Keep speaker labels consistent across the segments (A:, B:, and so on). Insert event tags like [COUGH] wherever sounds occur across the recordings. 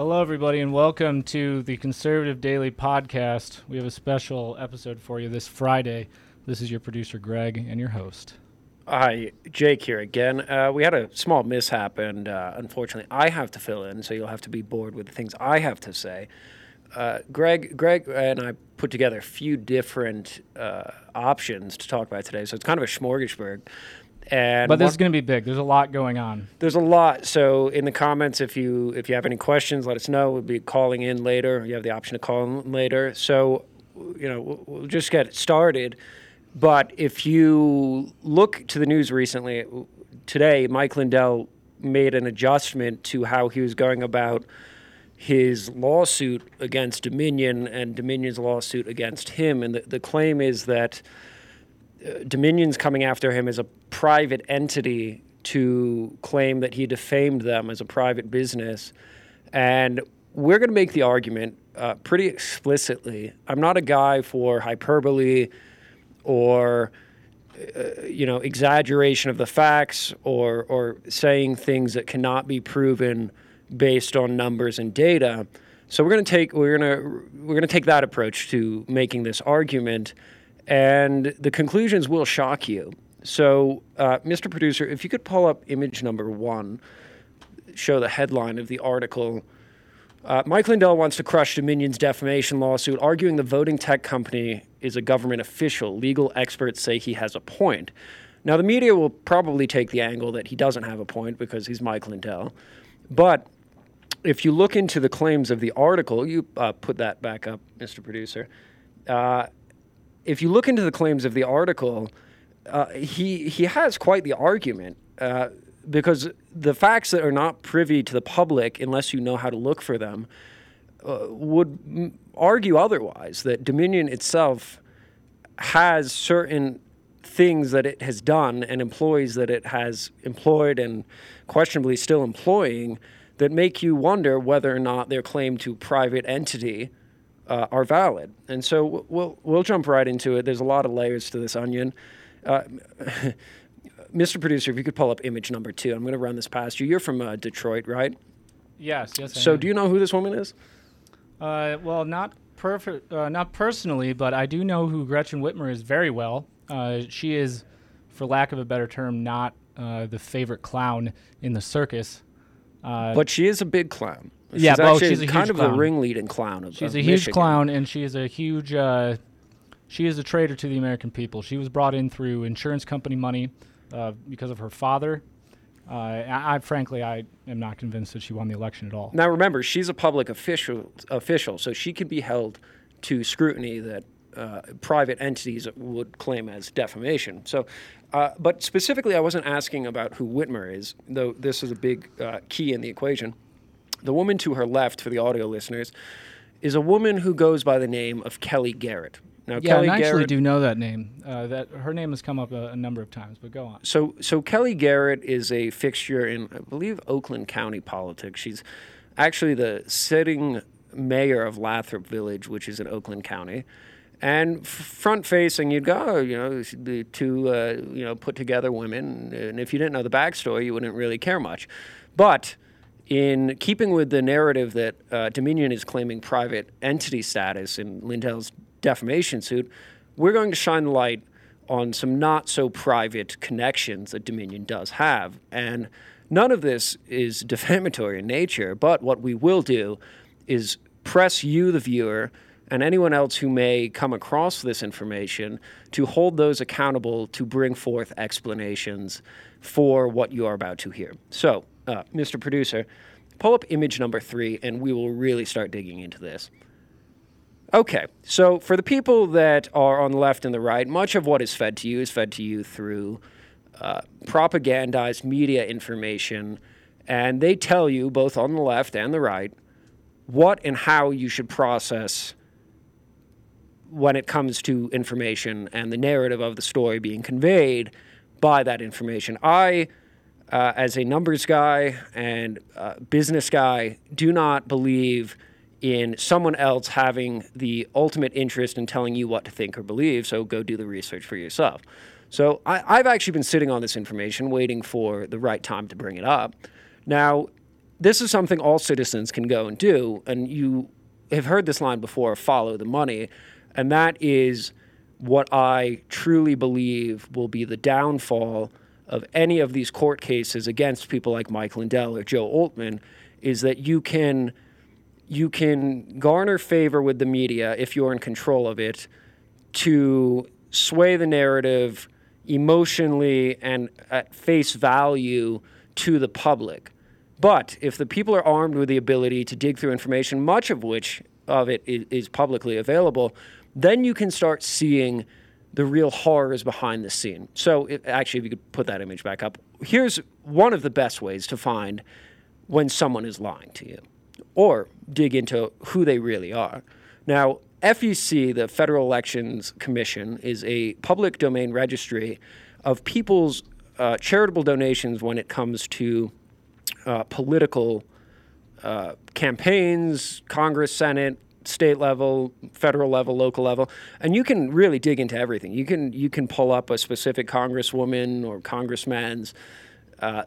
A: Hello, everybody, and welcome to the Conservative Daily Podcast. We have a special episode for you this Friday. This is your producer, Greg, and your host.
B: Hi, Jake here again. Uh, we had a small mishap, and uh, unfortunately, I have to fill in, so you'll have to be bored with the things I have to say. Uh, Greg, Greg, and I put together a few different uh, options to talk about today, so it's kind of a smorgasbord. And
A: But this is going to be big. There's a lot going on.
B: there's a lot. So in the comments, if you if you have any questions, let us know. We'll be calling in later. You have the option to call in later. So you know we'll, we'll just get started. But if you look to the news recently, today Mike Lindell made an adjustment to how he was going about his lawsuit against Dominion and Dominion's lawsuit against him. And the, the claim is that Dominion's coming after him as a private entity to claim that he defamed them as a private business. And we're going to make the argument uh, pretty explicitly. I'm not a guy for hyperbole or uh, you know exaggeration of the facts or or saying things that cannot be proven based on numbers and data. So we're going to take we're going to we're going to take that approach to making this argument, and the conclusions will shock you. So, uh, Mr. Producer, if you could pull up image number one, show the headline of the article. Uh, Mike Lindell wants to crush Dominion's defamation lawsuit, arguing the voting tech company is a government official. Legal experts say he has a point. Now, the media will probably take the angle that he doesn't have a point because he's Mike Lindell. But if you look into the claims of the article, you uh, put that back up, Mr. Producer. Uh, if you look into the claims of the article, uh, he he has quite the argument uh, because the facts that are not privy to the public, unless you know how to look for them, uh, would m- argue otherwise. That Dominion itself has certain things that it has done and employees that it has employed and questionably still employing that make you wonder whether or not their claim to private entity uh, are valid. And so we'll we'll jump right into it. There's a lot of layers to this onion. Uh, [LAUGHS] Mr. Producer, if you could pull up image number two, I'm going to run this past you. You're from uh, Detroit, right?
A: Yes, yes. I
B: So
A: am.
B: do you know who this woman is?
A: Uh, well, not perfect, uh, not personally, but I do know who Gretchen Whitmer is very well. Uh, she is, for lack of a better term, not uh, the favorite clown in the circus. Uh,
B: But she is a big clown. She's
A: Yeah, well,
B: actually
A: she's a
B: kind of
A: clown.
B: the ringleading clown of
A: She's
B: of
A: a huge
B: Michigan.
A: clown, and she is a huge. Uh, she is a traitor to the American people. She was brought in through insurance company money uh, because of her father. Uh, I, I frankly, I am not convinced that she won the election at all.
B: Now remember, she's a public official, official, so she can be held to scrutiny that uh, private entities would claim as defamation. So, uh, but specifically, I wasn't asking about who Whitmer is, though this is a big uh, key in the equation. The woman to her left, for the audio listeners, is a woman who goes by the name of Kelly Garrett. Now,
A: Yeah,
B: Kelly
A: I actually
B: Garrett,
A: do know that name. Uh, that her name has come up a, a number of times. But go on.
B: So, so Kelly Garrett is a fixture in, I believe, Oakland County politics. She's actually the sitting mayor of Lathrop Village, which is in Oakland County. And f- front facing, you'd go, oh, you know, the two, uh, you know, put together women. And if you didn't know the backstory, you wouldn't really care much. But in keeping with the narrative that uh, Dominion is claiming private entity status in Lindell's defamation suit, we're going to shine the light on some not so private connections that Dominion does have. And none of this is defamatory in nature, but what we will do is press you, the viewer, and anyone else who may come across this information to hold those accountable to bring forth explanations for what you are about to hear. So, uh, Mr. Producer, pull up image number three, and we will really start digging into this. Okay, so for the people that are on the left and the right, much of what is fed to you is fed to you through uh, propagandized media information, and they tell you both on the left and the right what and how you should process when it comes to information and the narrative of the story being conveyed by that information. I, uh, as a numbers guy and uh, business guy, do not believe in someone else having the ultimate interest in telling you what to think or believe. So go do the research for yourself. So I, I've actually been sitting on this information, waiting for the right time to bring it up. Now, this is something all citizens can go and do, and you have heard this line before follow the money. And that is what I truly believe will be the downfall of any of these court cases against people like Mike Lindell or Joe Oltmann is that you can you can garner favor with the media if you're in control of it to sway the narrative emotionally and at face value to the public. But if the people are armed with the ability to dig through information, much of which of it is publicly available, then you can start seeing the real horror is behind the scene. So, actually, if you could put that image back up, here's one of the best ways to find when someone is lying to you or dig into who they really are. Now, FEC, the Federal Elections Commission, is a public domain registry of people's uh, charitable donations when it comes to uh, political uh, campaigns, Congress, Senate, state level, federal level, local level, and you can really dig into everything. You can you can pull up a specific congresswoman or congressman's uh,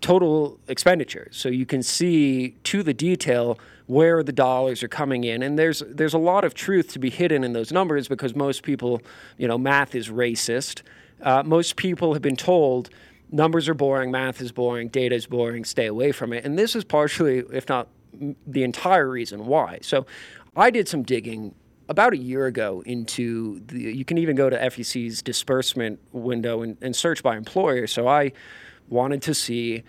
B: total expenditures, so you can see to the detail where the dollars are coming in. And there's there's a lot of truth to be hidden in those numbers because most people, you know, math is racist. Uh, most people have been told numbers are boring, math is boring, data is boring, stay away from it. And this is partially, if not the entire reason why. So I did some digging about a year ago into the, you can even go to FEC's disbursement window and, and search by employer. So I wanted to see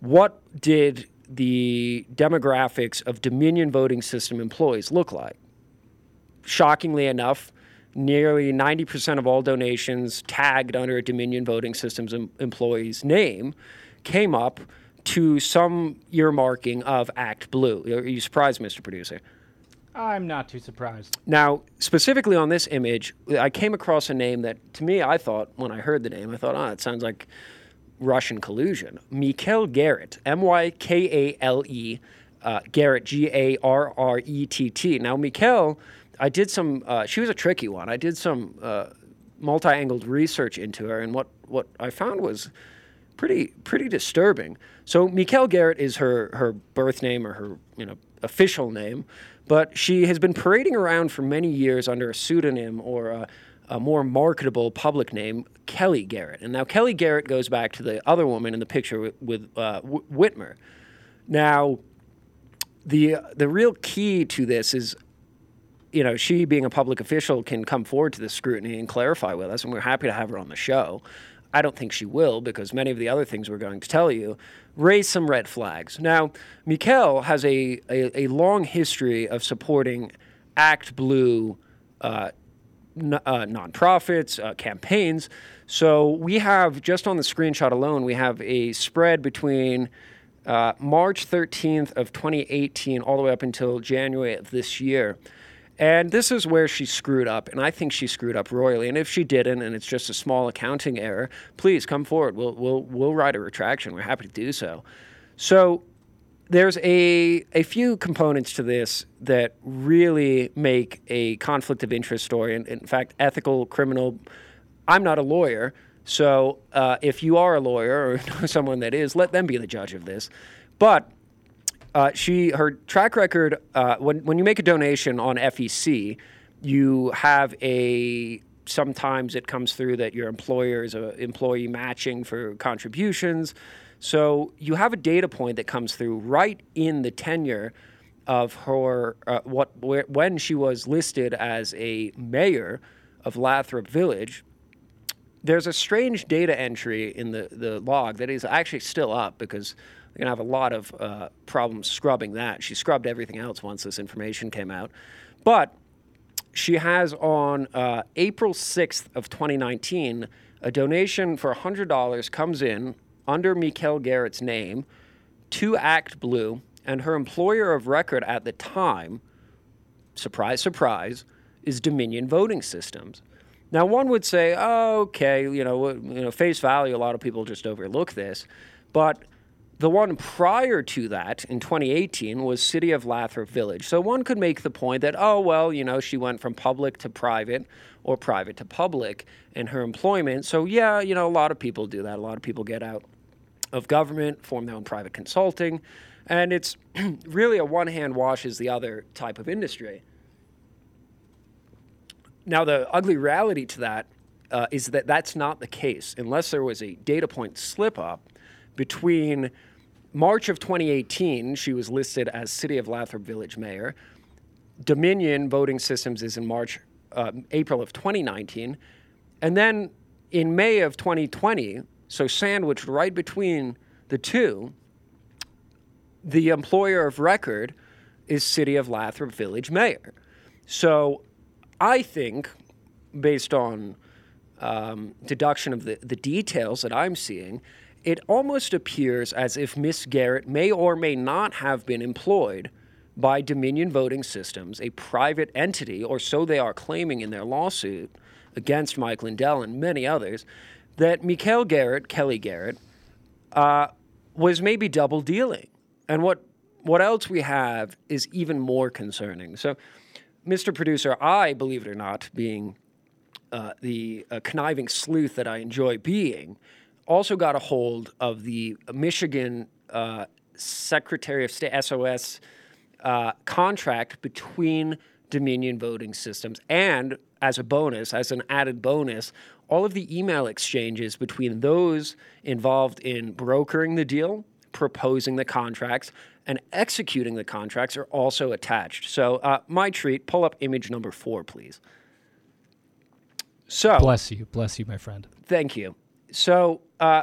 B: what did the demographics of Dominion voting system employees look like. Shockingly enough, nearly 90% of all donations tagged under a Dominion voting systems em- employee's name came up to some earmarking of Act Blue. Are you surprised, Mr. Producer?
A: I'm not too surprised.
B: Now, specifically on this image, I came across a name that, to me, I thought when I heard the name, I thought, oh, it sounds like Russian collusion. Mykale Garrett, M Y K A L E, uh, Garrett, G A R R E T T. Now, Mykale, I did some, uh, she was a tricky one. I did some uh, multi angled research into her, and what, what I found was pretty pretty disturbing. So Mykale Garrett is her her birth name or her you know official name, but she has been parading around for many years under a pseudonym or a, a more marketable public name, Kelly Garrett. And now Kelly Garrett goes back to the other woman in the picture with, with uh, Whitmer. Now, the the real key to this is you know, she being a public official can come forward to the scrutiny and clarify with us, and we're happy to have her on the show. I don't think she will because many of the other things we're going to tell you raise some red flags. Now, Mykale has a, a, a long history of supporting Act Blue uh, n- uh, nonprofits, uh, campaigns. So we have, just on the screenshot alone, we have a spread between uh, March 13th of 2018 all the way up until January of this year. And this is where she screwed up, and I think she screwed up royally. And if she didn't, and it's just a small accounting error, please come forward. We'll we'll we'll write a retraction. We're happy to do so. So there's a a few components to this that really make a conflict of interest story, and in fact, ethical, criminal. I'm not a lawyer, so uh, if you are a lawyer or [LAUGHS] someone that is, let them be the judge of this. But uh, she her track record uh, when when you make a donation on FEC, you have a sometimes it comes through that your employer is a employee matching for contributions. So you have a data point that comes through right in the tenure of her uh, what where, when she was listed as a mayor of Lathrop Village. There's a strange data entry in the, the log that is actually still up because they're going to have a lot of uh, problems scrubbing that. She scrubbed everything else once this information came out. But she has on uh, April 6th of 2019 A donation for $100 comes in under Mykale Garrett's name to Act Blue, and her employer of record at the time, surprise, surprise, is Dominion Voting Systems. Now, one would say, oh, okay, you know, you know, face value, a lot of people just overlook this, but the one prior to that in 2018 was City of Lathrop Village. So one could make the point that, oh, well, you know, she went from public to private or private to public in her employment. So, yeah, you know, a lot of people do that. A lot of people get out of government, form their own private consulting. And it's [CLEARS THROAT] really a one hand washes the other type of industry. Now, the ugly reality to that uh, is that that's not the case unless there was a data point slip up between March of 2018, she was listed as City of Lathrop Village Mayor. Dominion Voting Systems is in March, uh, April of 2019. And then in May of 2020, so sandwiched right between the two, the employer of record is City of Lathrop Village Mayor. So I think, based on um, deduction of the, the details that I'm seeing, it almost appears as if Miss Garrett may or may not have been employed by Dominion Voting Systems, a private entity, or so they are claiming in their lawsuit against Mike Lindell and many others, that Mykale Garrett, Kelly Garrett, uh, was maybe double dealing. And what what else we have is even more concerning. So, Mr. Producer, I believe it or not, being uh, the uh, conniving sleuth that I enjoy being, also got a hold of the Michigan uh, Secretary of State SOS uh, contract between Dominion Voting Systems and, as a bonus, as an added bonus, all of the email exchanges between those involved in brokering the deal, proposing the contracts, and executing the contracts are also attached. So, uh, my treat, pull up image number four, please. So,
A: Bless you, bless you, my friend.
B: Thank you. So, uh,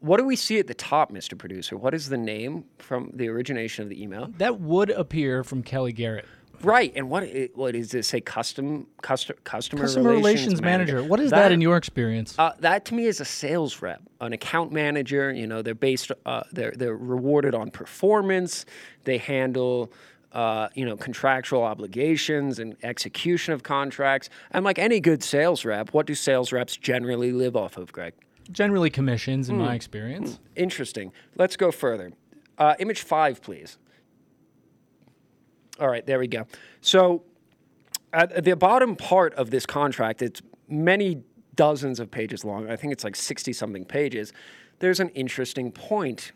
B: what do we see at the top, Mr. Producer? What is the name from the origination of the email?
A: That would appear from Kelly Garrett,
B: Right, and what i- what does it say? Custom, custom customer,
A: customer relations manager. What is that,
B: That-
A: in your experience?
B: Uh, that to me is a sales rep, an account manager. You know, they're based, uh, they're they're rewarded on performance. They handle, uh, you know, contractual obligations and execution of contracts. And like any good sales rep, what do sales reps generally live off of, Greg?
A: Generally, commissions, in
B: Hmm.
A: my experience.
B: Interesting. Let's go further. Uh, image five, please. All right, there we go. So, at the bottom part of this contract, it's many dozens of pages long. I think it's like 60 something pages. There's an interesting point.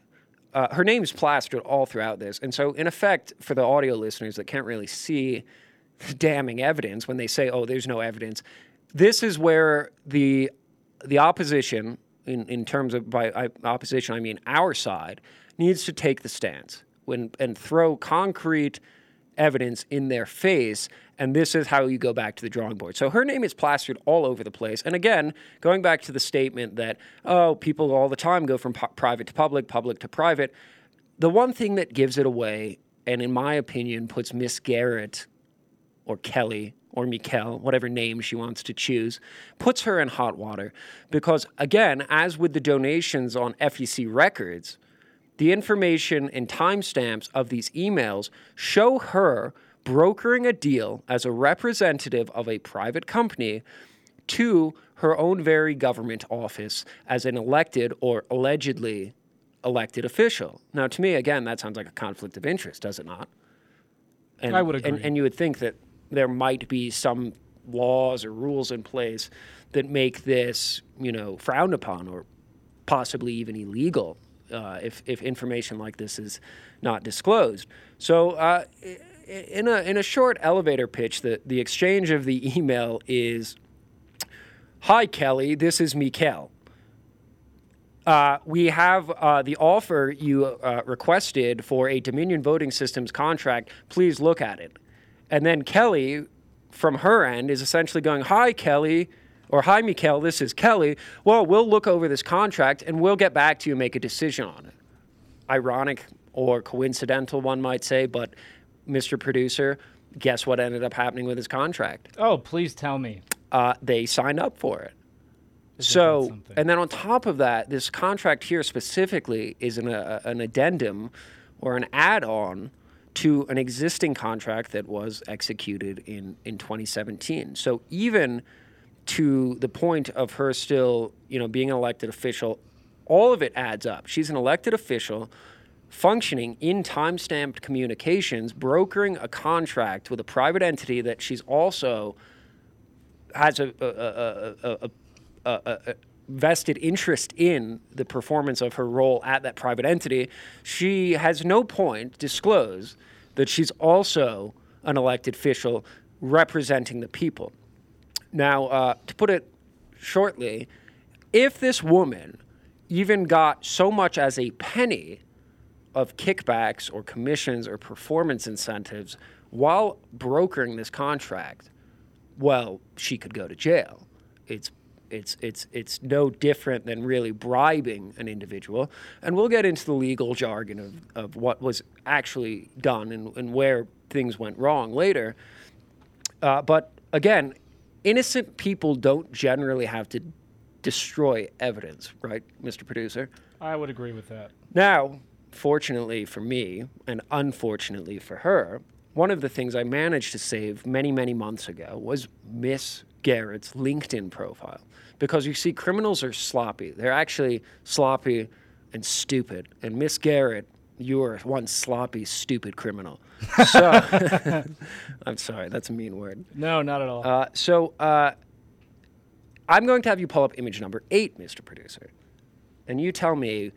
B: Uh, her name's plastered all throughout this. And so, in effect, for the audio listeners that can't really see the damning evidence when they say, oh, there's no evidence, this is where the, the opposition, in, in terms of by opposition, I mean our side, needs to take the stance when, and throw concrete evidence in their face. And this is how you go back to the drawing board. So her name is plastered all over the place. And again, going back to the statement that, oh, people all the time go from pu- private to public, public to private. The one thing that gives it away, and in my opinion, puts Miss Garrett or Kelly or Mykale, whatever name she wants to choose, puts her in hot water. Because again, as with the donations on FEC records, the information and timestamps of these emails show her brokering a deal as a representative of a private company to her own very government office as an elected or allegedly elected official. Now, to me, again, that sounds like a conflict of interest, does it not? And,
A: I would
B: And,
A: agree.
B: and you would think that there might be some laws or rules in place that make this, you know, frowned upon or possibly even illegal uh, if, if information like this is not disclosed. So, uh, in a in a short elevator pitch, the the exchange of the email is, "Hi Kelly, this is Mykale. Uh, we have uh, the offer you uh, requested for a Dominion Voting Systems contract. Please look at it." And then Kelly, from her end, is essentially going, "Hi Kelly." Or hi, Mykale, this is Kelly. Well, we'll look over this contract and we'll get back to you and make a decision on it ironic or coincidental, one might say, but Mr. Producer, guess what ended up happening with his contract?
A: Oh, please tell me.
B: Uh, they signed up for it. So, and then on top of that, this contract here specifically is an, uh, an addendum or an add on to an existing contract that was executed in, in 2017. So, even to the point of her still, you know, being an elected official, all of it adds up. She's an elected official functioning in time-stamped communications, brokering a contract with a private entity that she's also has a, a, a, a, vested interest in the performance of her role at that private entity, she has no point disclose that she's also an elected official representing the people. Now, uh, to put it shortly, if this woman even got so much as a penny of kickbacks or commissions or performance incentives while brokering this contract, well, she could go to jail. It's it's it's it's no different than really bribing an individual. And we'll get into the legal jargon of, of what was actually done and, and where things went wrong later. Uh, but again, innocent people don't generally have to destroy evidence, right, Mr. Producer?
A: I would agree with that.
B: Now, fortunately for me, and unfortunately for her, one of the things I managed to save many, many months ago was Miss Garrett's LinkedIn profile. Because you see, criminals are sloppy. They're actually sloppy and stupid. And Miss Garrett, you are one sloppy, stupid criminal. So, [LAUGHS] I'm sorry, that's a mean word.
A: No, not at all.
B: Uh, so, uh, I'm going to have you pull up image number eight, Mr. Producer, and you tell me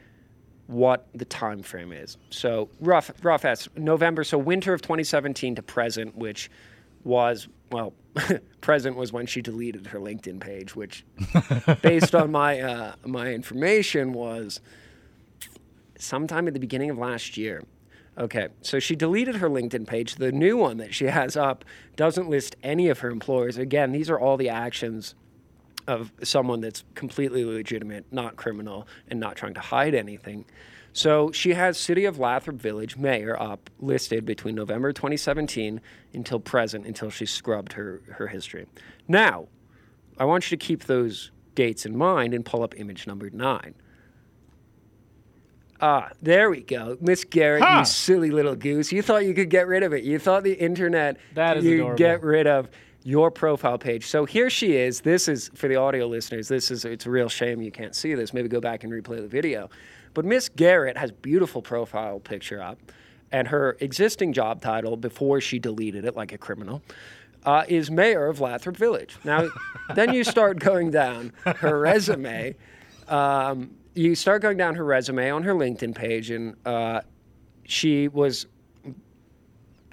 B: what the time frame is. So rough, rough as November, so winter of 2017 to present, which was well, [LAUGHS] present was when she deleted her LinkedIn page, which, [LAUGHS] based on my uh, my information, was sometime at the beginning of last year. Okay, so she deleted her LinkedIn page. The new one that she has up doesn't list any of her employers. Again, these are all the actions of someone that's completely legitimate, not criminal, and not trying to hide anything. So she has City of Lathrop Village mayor up listed between November 2017 until present, until she scrubbed her, her history. Now, I want you to keep those dates in mind and pull up image number nine. Ah, there we go. Miss Garrett,
A: Huh.
B: you silly little goose. You thought you could get rid of it. You thought the internet
A: That is
B: you get rid of your profile page. So here she is. This is for the audio listeners. This is it's a real shame you can't see this. Maybe go back and replay the video. But Miss Garrett has beautiful profile picture up, and her existing job title before she deleted it like a criminal. Uh, is mayor of Lathrop Village. Now, [LAUGHS] then you start going down her resume. Um, you start going down her resume on her LinkedIn page, and uh, she was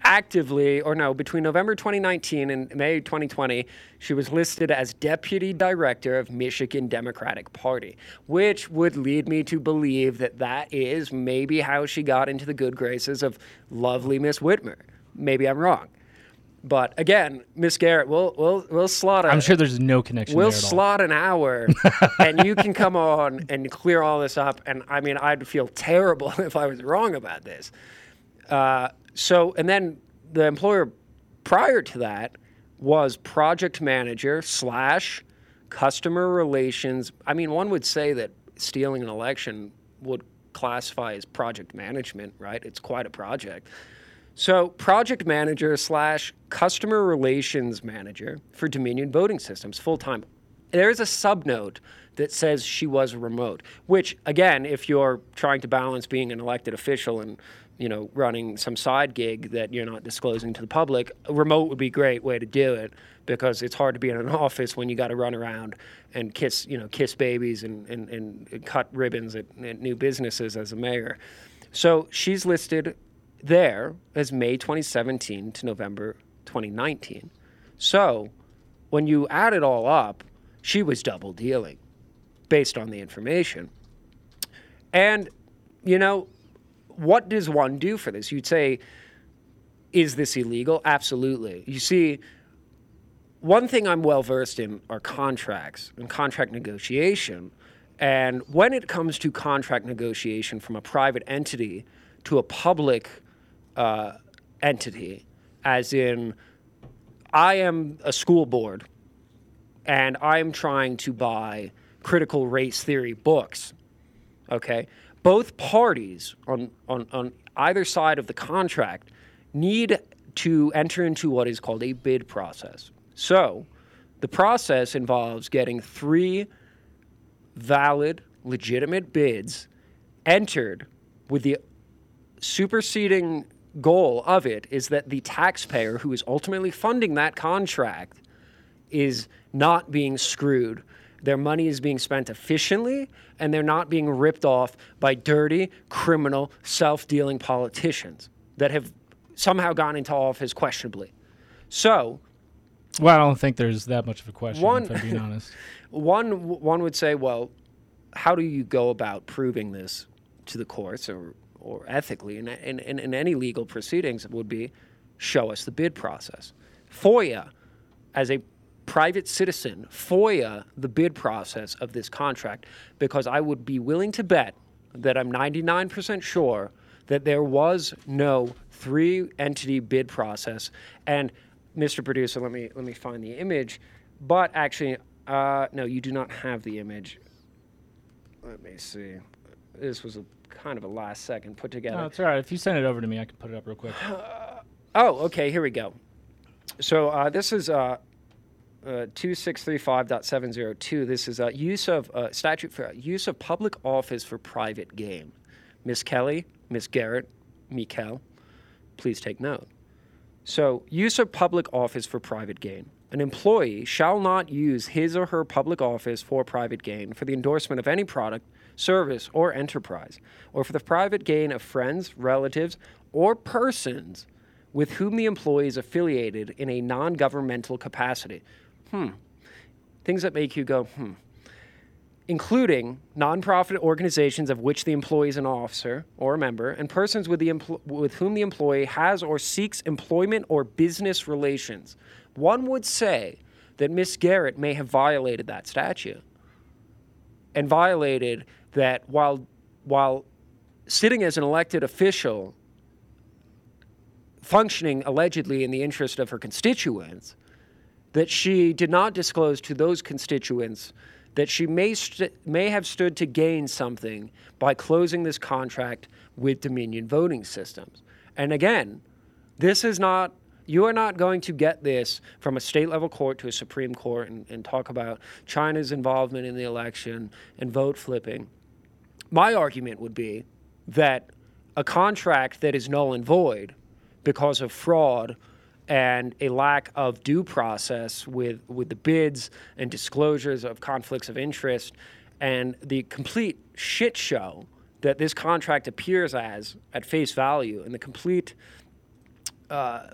B: actively, or no, between November 2019 and May 2020, she was listed as deputy director of Michigan Democratic Party, which would lead me to believe that that is maybe how she got into the good graces of lovely Miss Whitmer. Maybe I'm wrong. But again, Miss Garrett, we'll we'll we'll slot. A,
A: I'm sure there's no connection
B: We'll
A: there at all.
B: slot an hour, [LAUGHS] and you can come on and clear all this up. And I mean, I'd feel terrible [LAUGHS] if I was wrong about this. Uh, so, and then the employer prior to that was project manager slash customer relations. I mean, one would say that stealing an election would classify as project management, right? It's quite a project. So, project manager slash customer relations manager for Dominion Voting Systems, full time. There's a subnote that says she was remote, which, again, if you're trying to balance being an elected official and you know running some side gig that you're not disclosing to the public, remote would be a great way to do it because it's hard to be in an [LAUGHS] office when you got to run around and kiss you know kiss babies and, and, and cut ribbons at, at new businesses as a mayor. So she's listed there as May 2017 to November 2019. So when you add it all up, she was double dealing based on the information. And, you know, what does one do for this? You'd say, is this illegal? Absolutely. You see, one thing I'm well versed in are contracts and contract negotiation. And when it comes to contract negotiation from a private entity to a public uh, entity, as in, I am a school board and I'm trying to buy critical race theory books. Okay, both parties on on on either side of the contract need to enter into what is called a bid process. So, the process involves getting three valid, legitimate bids entered with the superseding goal of it is that the taxpayer who is ultimately funding that contract is not being screwed. Their money is being spent efficiently and they're not being ripped off by dirty, criminal, self dealing politicians that have somehow gone into office questionably. So,
A: Well, I don't think there's that much of a question,
B: One-
A: if I'm being honest. [LAUGHS]
B: one one would say, well, how do you go about proving this to the courts or or ethically in, in, in, in any legal proceedings It would be show us the bid process. FOIA, as a private citizen, FOIA the bid process of this contract because I would be willing to bet that I'm 99% sure that there was no three entity bid process. And Mr. Producer, let me let me find the image. But actually, uh, no, you do not have the image. Let me see. This was a kind of a last second put together.
A: No, it's all right. If you send it over to me, I can put it up real quick.
B: Oh, okay. Here we go. So uh, this is uh, uh, 2635.702. This is a use of uh, statute for use of public office for private gain. Miss Kelly, Miss Garrett, Mykale, please take note. So, use of public office for private gain. An employee shall not use his or her public office for private gain for the endorsement of any product, service, or enterprise, or for the private gain of friends, relatives, or persons with whom the employee is affiliated in a non governmental capacity. Hmm. Things that make you go, hmm including nonprofit organizations of which the employee is an officer or a member, and persons with, the empl- with whom the employee has or seeks employment or business relations. One would say that Miss Garrett may have violated that statute and violated that while while sitting as an elected official functioning allegedly in the interest of her constituents that she did not disclose to those constituents that she may, st- may have stood to gain something by closing this contract with Dominion voting systems. And again, this is not, you are not going to get this from a state level court to a Supreme Court and, and talk about China's involvement in the election and vote flipping. My argument would be that a contract that is null and void because of fraud and a lack of due process with, with the bids and disclosures of conflicts of interest and the complete shit show that this contract appears as at face value and the complete uh,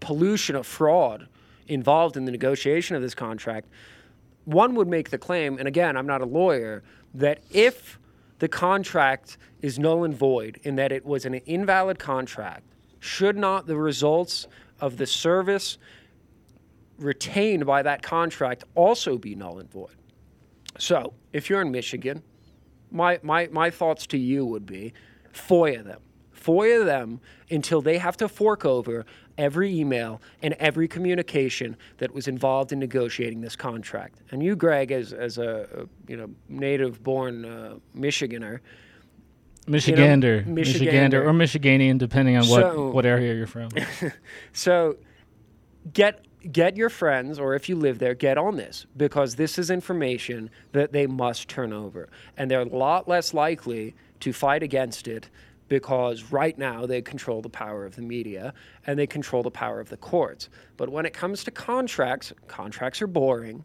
B: pollution of fraud involved in the negotiation of this contract, one would make the claim, and again, I'm not a lawyer, that if the contract is null and void in that it was an invalid contract, should not the results of the service retained by that contract also be null and void? So, if you're in Michigan, my, my, my thoughts to you would be FOIA them. FOIA them until they have to fork over every email and every communication that was involved in negotiating this contract. And you, Greg, as, as a, you know native born uh, Michiganer,
A: Michigander,
B: Michigander.
A: Michigander, or Michiganian, depending on what,
B: So-
A: what area you're from. [LAUGHS]
B: So get get your friends or if you live there get on this because this is information that they must turn over. And they're a lot less likely to fight against it because right now they control the power of the media and they control the power of the courts. But when it comes to contracts contracts are boring.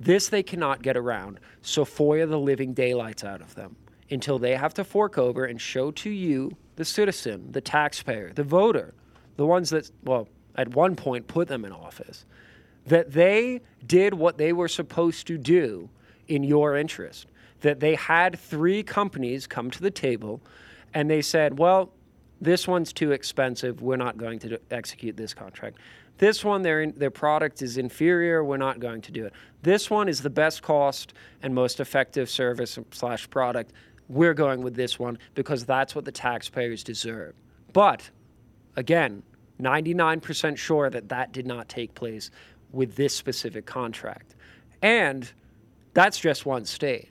B: This they cannot get around. So FOIA the living daylights out of them until they have to fork over and show to you the citizen the taxpayer the voter the ones that, well, at one point put them in office, that they did what they were supposed to do in your interest. That they had three companies come to the table and they said, well, this one's too expensive. We're not going to do- execute this contract. This one, their, their product is inferior. We're not going to do it. This one is the best cost and most effective service slash product. We're going with this one because that's what the taxpayers deserve. But again, 99% sure that that did not take place with this specific contract. And That's just one state.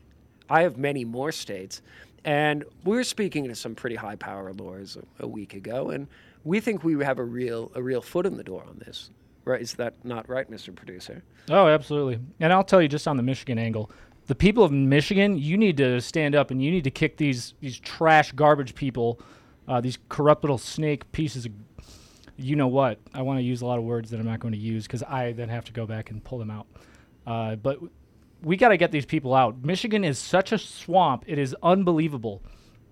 B: I have many more states. And we were speaking to some pretty high power lawyers a, a week ago, and we think we have a real a real foot in the door on this. Right? Is that not right, Mr. Producer?
A: Oh, absolutely. And I'll tell you just on the Michigan angle, the people of Michigan, you need to stand up and you need to kick these these trash garbage people, uh, these corrupt little snake pieces of you know what. I want to use a lot of words that I'm not going to use because I then have to go back and pull them out. Uh, but we got to get these people out. Michigan is such a swamp; it is unbelievable.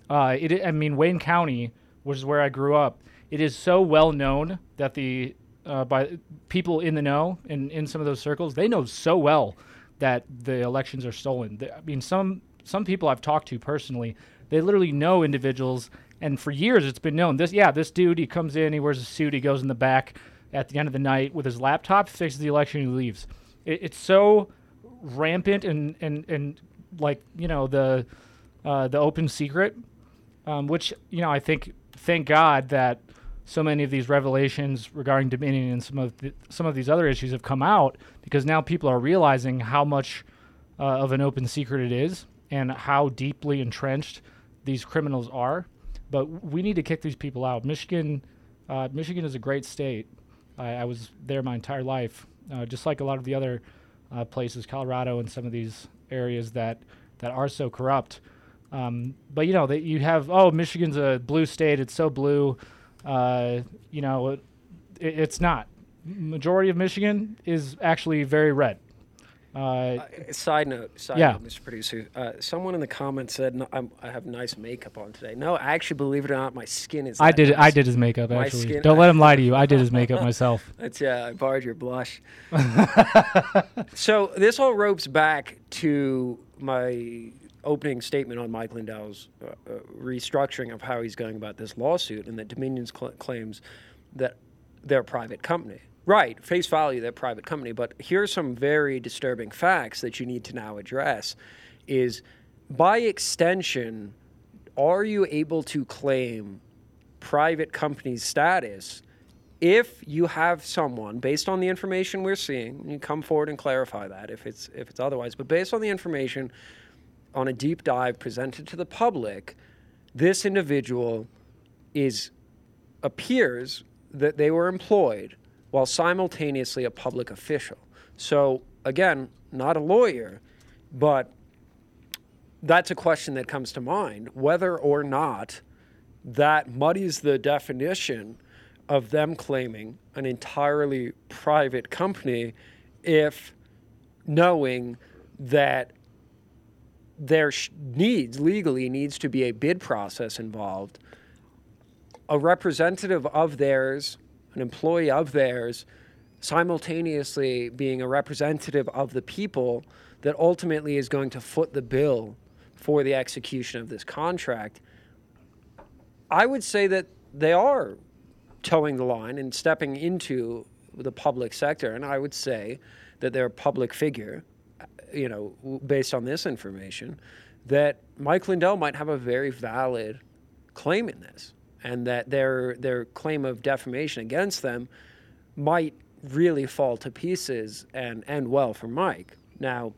A: Uh, it, I mean, Wayne County, which is where I grew up, it is so well known that the uh, by people in the know and in some of those circles, they know so well that the elections are stolen. I mean, some some people I've talked to personally, they literally know individuals, and for years it's been known. This, yeah, this dude, he comes in, he wears a suit, he goes in the back at the end of the night with his laptop, fixes the election, he leaves. It, it's so rampant and and and like you know the uh, the open secret, um, which you know I think thank God that so many of these revelations regarding Dominion and some of the, some of these other issues have come out because now people are realizing how much uh, of an open secret it is and how deeply entrenched these criminals are. But we need to kick these people out. Michigan, uh, Michigan is a great state. I, I was there my entire life, uh, just like a lot of the other uh, places, Colorado and some of these areas that that are so corrupt. Um, but you know that you have oh Michigan's a blue state. It's so blue. Uh, you know, it, it's not. Majority of Michigan is actually very red. Uh,
B: Side note, side
A: Yeah.
B: note, Mr. Producer. Uh, someone in the comments said no, I'm, I have nice makeup on today. No, I actually, believe it or not, my skin is.
A: I did. I did his makeup
B: My
A: actually.
B: skin-
A: Don't let him [LAUGHS] lie to you. I did his makeup myself. [LAUGHS]
B: That's yeah. I borrowed your blush. [LAUGHS] so this all ropes back to my opening statement on Mike Lindell's uh, uh, restructuring of how he's going about this lawsuit, and that Dominion's cl- claims that they're a private company. Right, face value, they're a private company. But here's some very disturbing facts that you need to now address: is by extension, are you able to claim private company status if you have someone based on the information we're seeing you come forward and clarify that if it's if it's otherwise but based on the information on a deep dive presented to the public this individual is appears that they were employed while simultaneously a public official. So again not a lawyer but that's a question that comes to mind whether or not that muddies the definition of them claiming an entirely private company if knowing that there needs legally needs to be a bid process involved. A representative of theirs an employee of theirs simultaneously being a representative of the people that ultimately is going to foot the bill for the execution of this contract I would say that they are toeing the line and stepping into the public sector, and I would say that they're a public figure, you know, based on this information, that Mike Lindell might have a very valid claim in this, and that their their claim of defamation against them might really fall to pieces and end well for Mike. Now,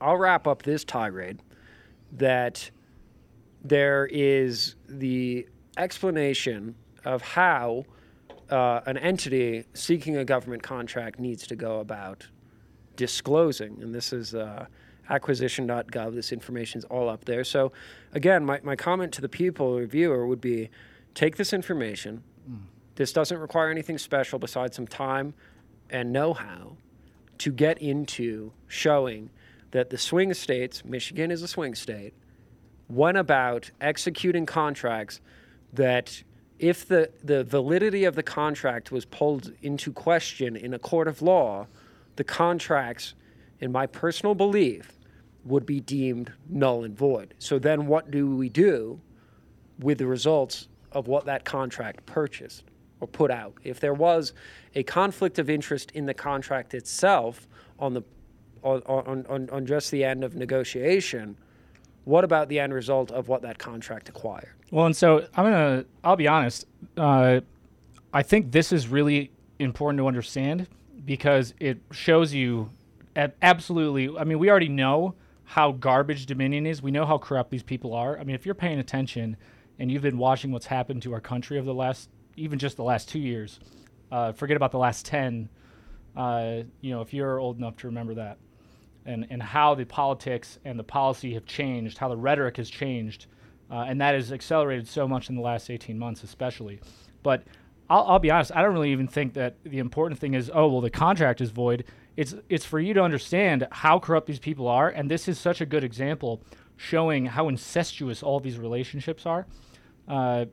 B: I'll wrap up this tirade that there is the explanation of how uh, an entity seeking a government contract needs to go about disclosing. And this is uh, acquisition.gov. This information is all up there. So, again, my, my comment to the people, the viewer, would be take this information. This doesn't require anything special besides some time and know how to get into showing that the swing states, Michigan is a swing state, went about executing contracts that if the, the validity of the contract was pulled into question in a court of law, the contracts, in my personal belief, would be deemed null and void. So then what do we do with the results of what that contract purchased or put out? If there was a conflict of interest in the contract itself on the on, on, on, just the end of negotiation, what about the end result of what that contract acquired?
A: Well, and so I'm gonna. I'll be honest. Uh, I think this is really important to understand because it shows you absolutely. I mean, we already know how garbage Dominion is. We know how corrupt these people are. I mean, if you're paying attention and you've been watching what's happened to our country over the last, even just the last two years, uh, forget about the last 10, uh, you know, if you're old enough to remember that, and, and how the politics and the policy have changed, how the rhetoric has changed, uh, and that has accelerated so much in the last 18 months, especially. But I'll, I'll be honest, I don't really even think that the important thing is, oh, well, the contract is void. It's, it's for you to understand how corrupt these people are, and this is such a good example showing how incestuous all these relationships are. Uh,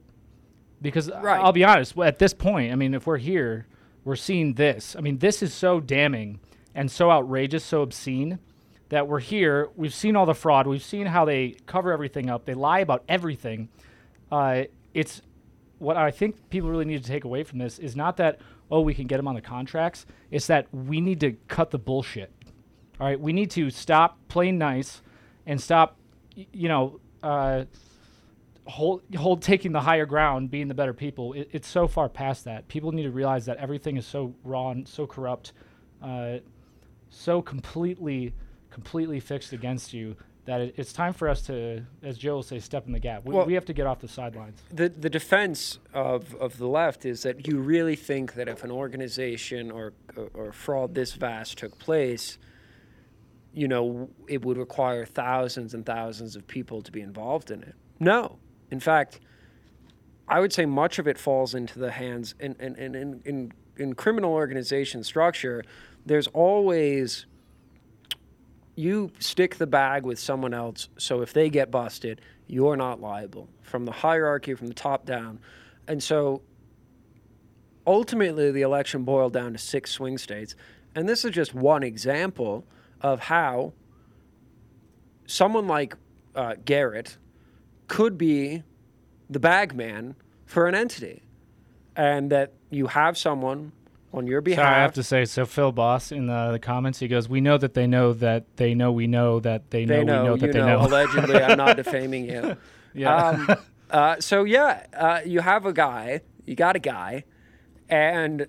A: because
B: Right.
A: I'll be honest, at this point, I mean, if we're here, we're seeing this. I mean, this is so damning and so outrageous, so obscene that we're here. We've seen all the fraud. We've seen how they cover everything up. They lie about everything. Uh, it's what I think people really need to take away from this is not that oh we can get them on the contracts. It's that we need to cut the bullshit. All right, we need to stop playing nice and stop, you know, uh, hold hold taking the higher ground, being the better people. It, it's so far past that. People need to realize that everything is so raw and so corrupt, uh, so completely, completely fixed against you that it, it's time for us to, as Joe will say, step in the gap. We,
B: Well-
A: we have to get off the sidelines.
B: the the defense of, of the left is that you really think that if an organization or or fraud this vast took place, you know, it would require thousands and thousands of people to be involved in it. No, in fact, I would say much of it falls into the hands in in in in, in, in criminal organization structure. There's always you stick the bag with someone else so if they get busted you're not liable. From the hierarchy from the top down. And so ultimately the election boiled down to six swing states. And this is just one example of how someone like uh, garrett could be the bag man for an entity. And that you have someone on your behalf
A: Sorry, I have to say. So Phil Boss in the, the comments, he goes, "We know that they know that they know we know that they know
B: they know,
A: we know that they
B: know,
A: know." [LAUGHS]
B: allegedly i'm not defaming you [LAUGHS]
A: yeah.
B: Um, uh, so yeah, uh, you have a guy, you got a guy, and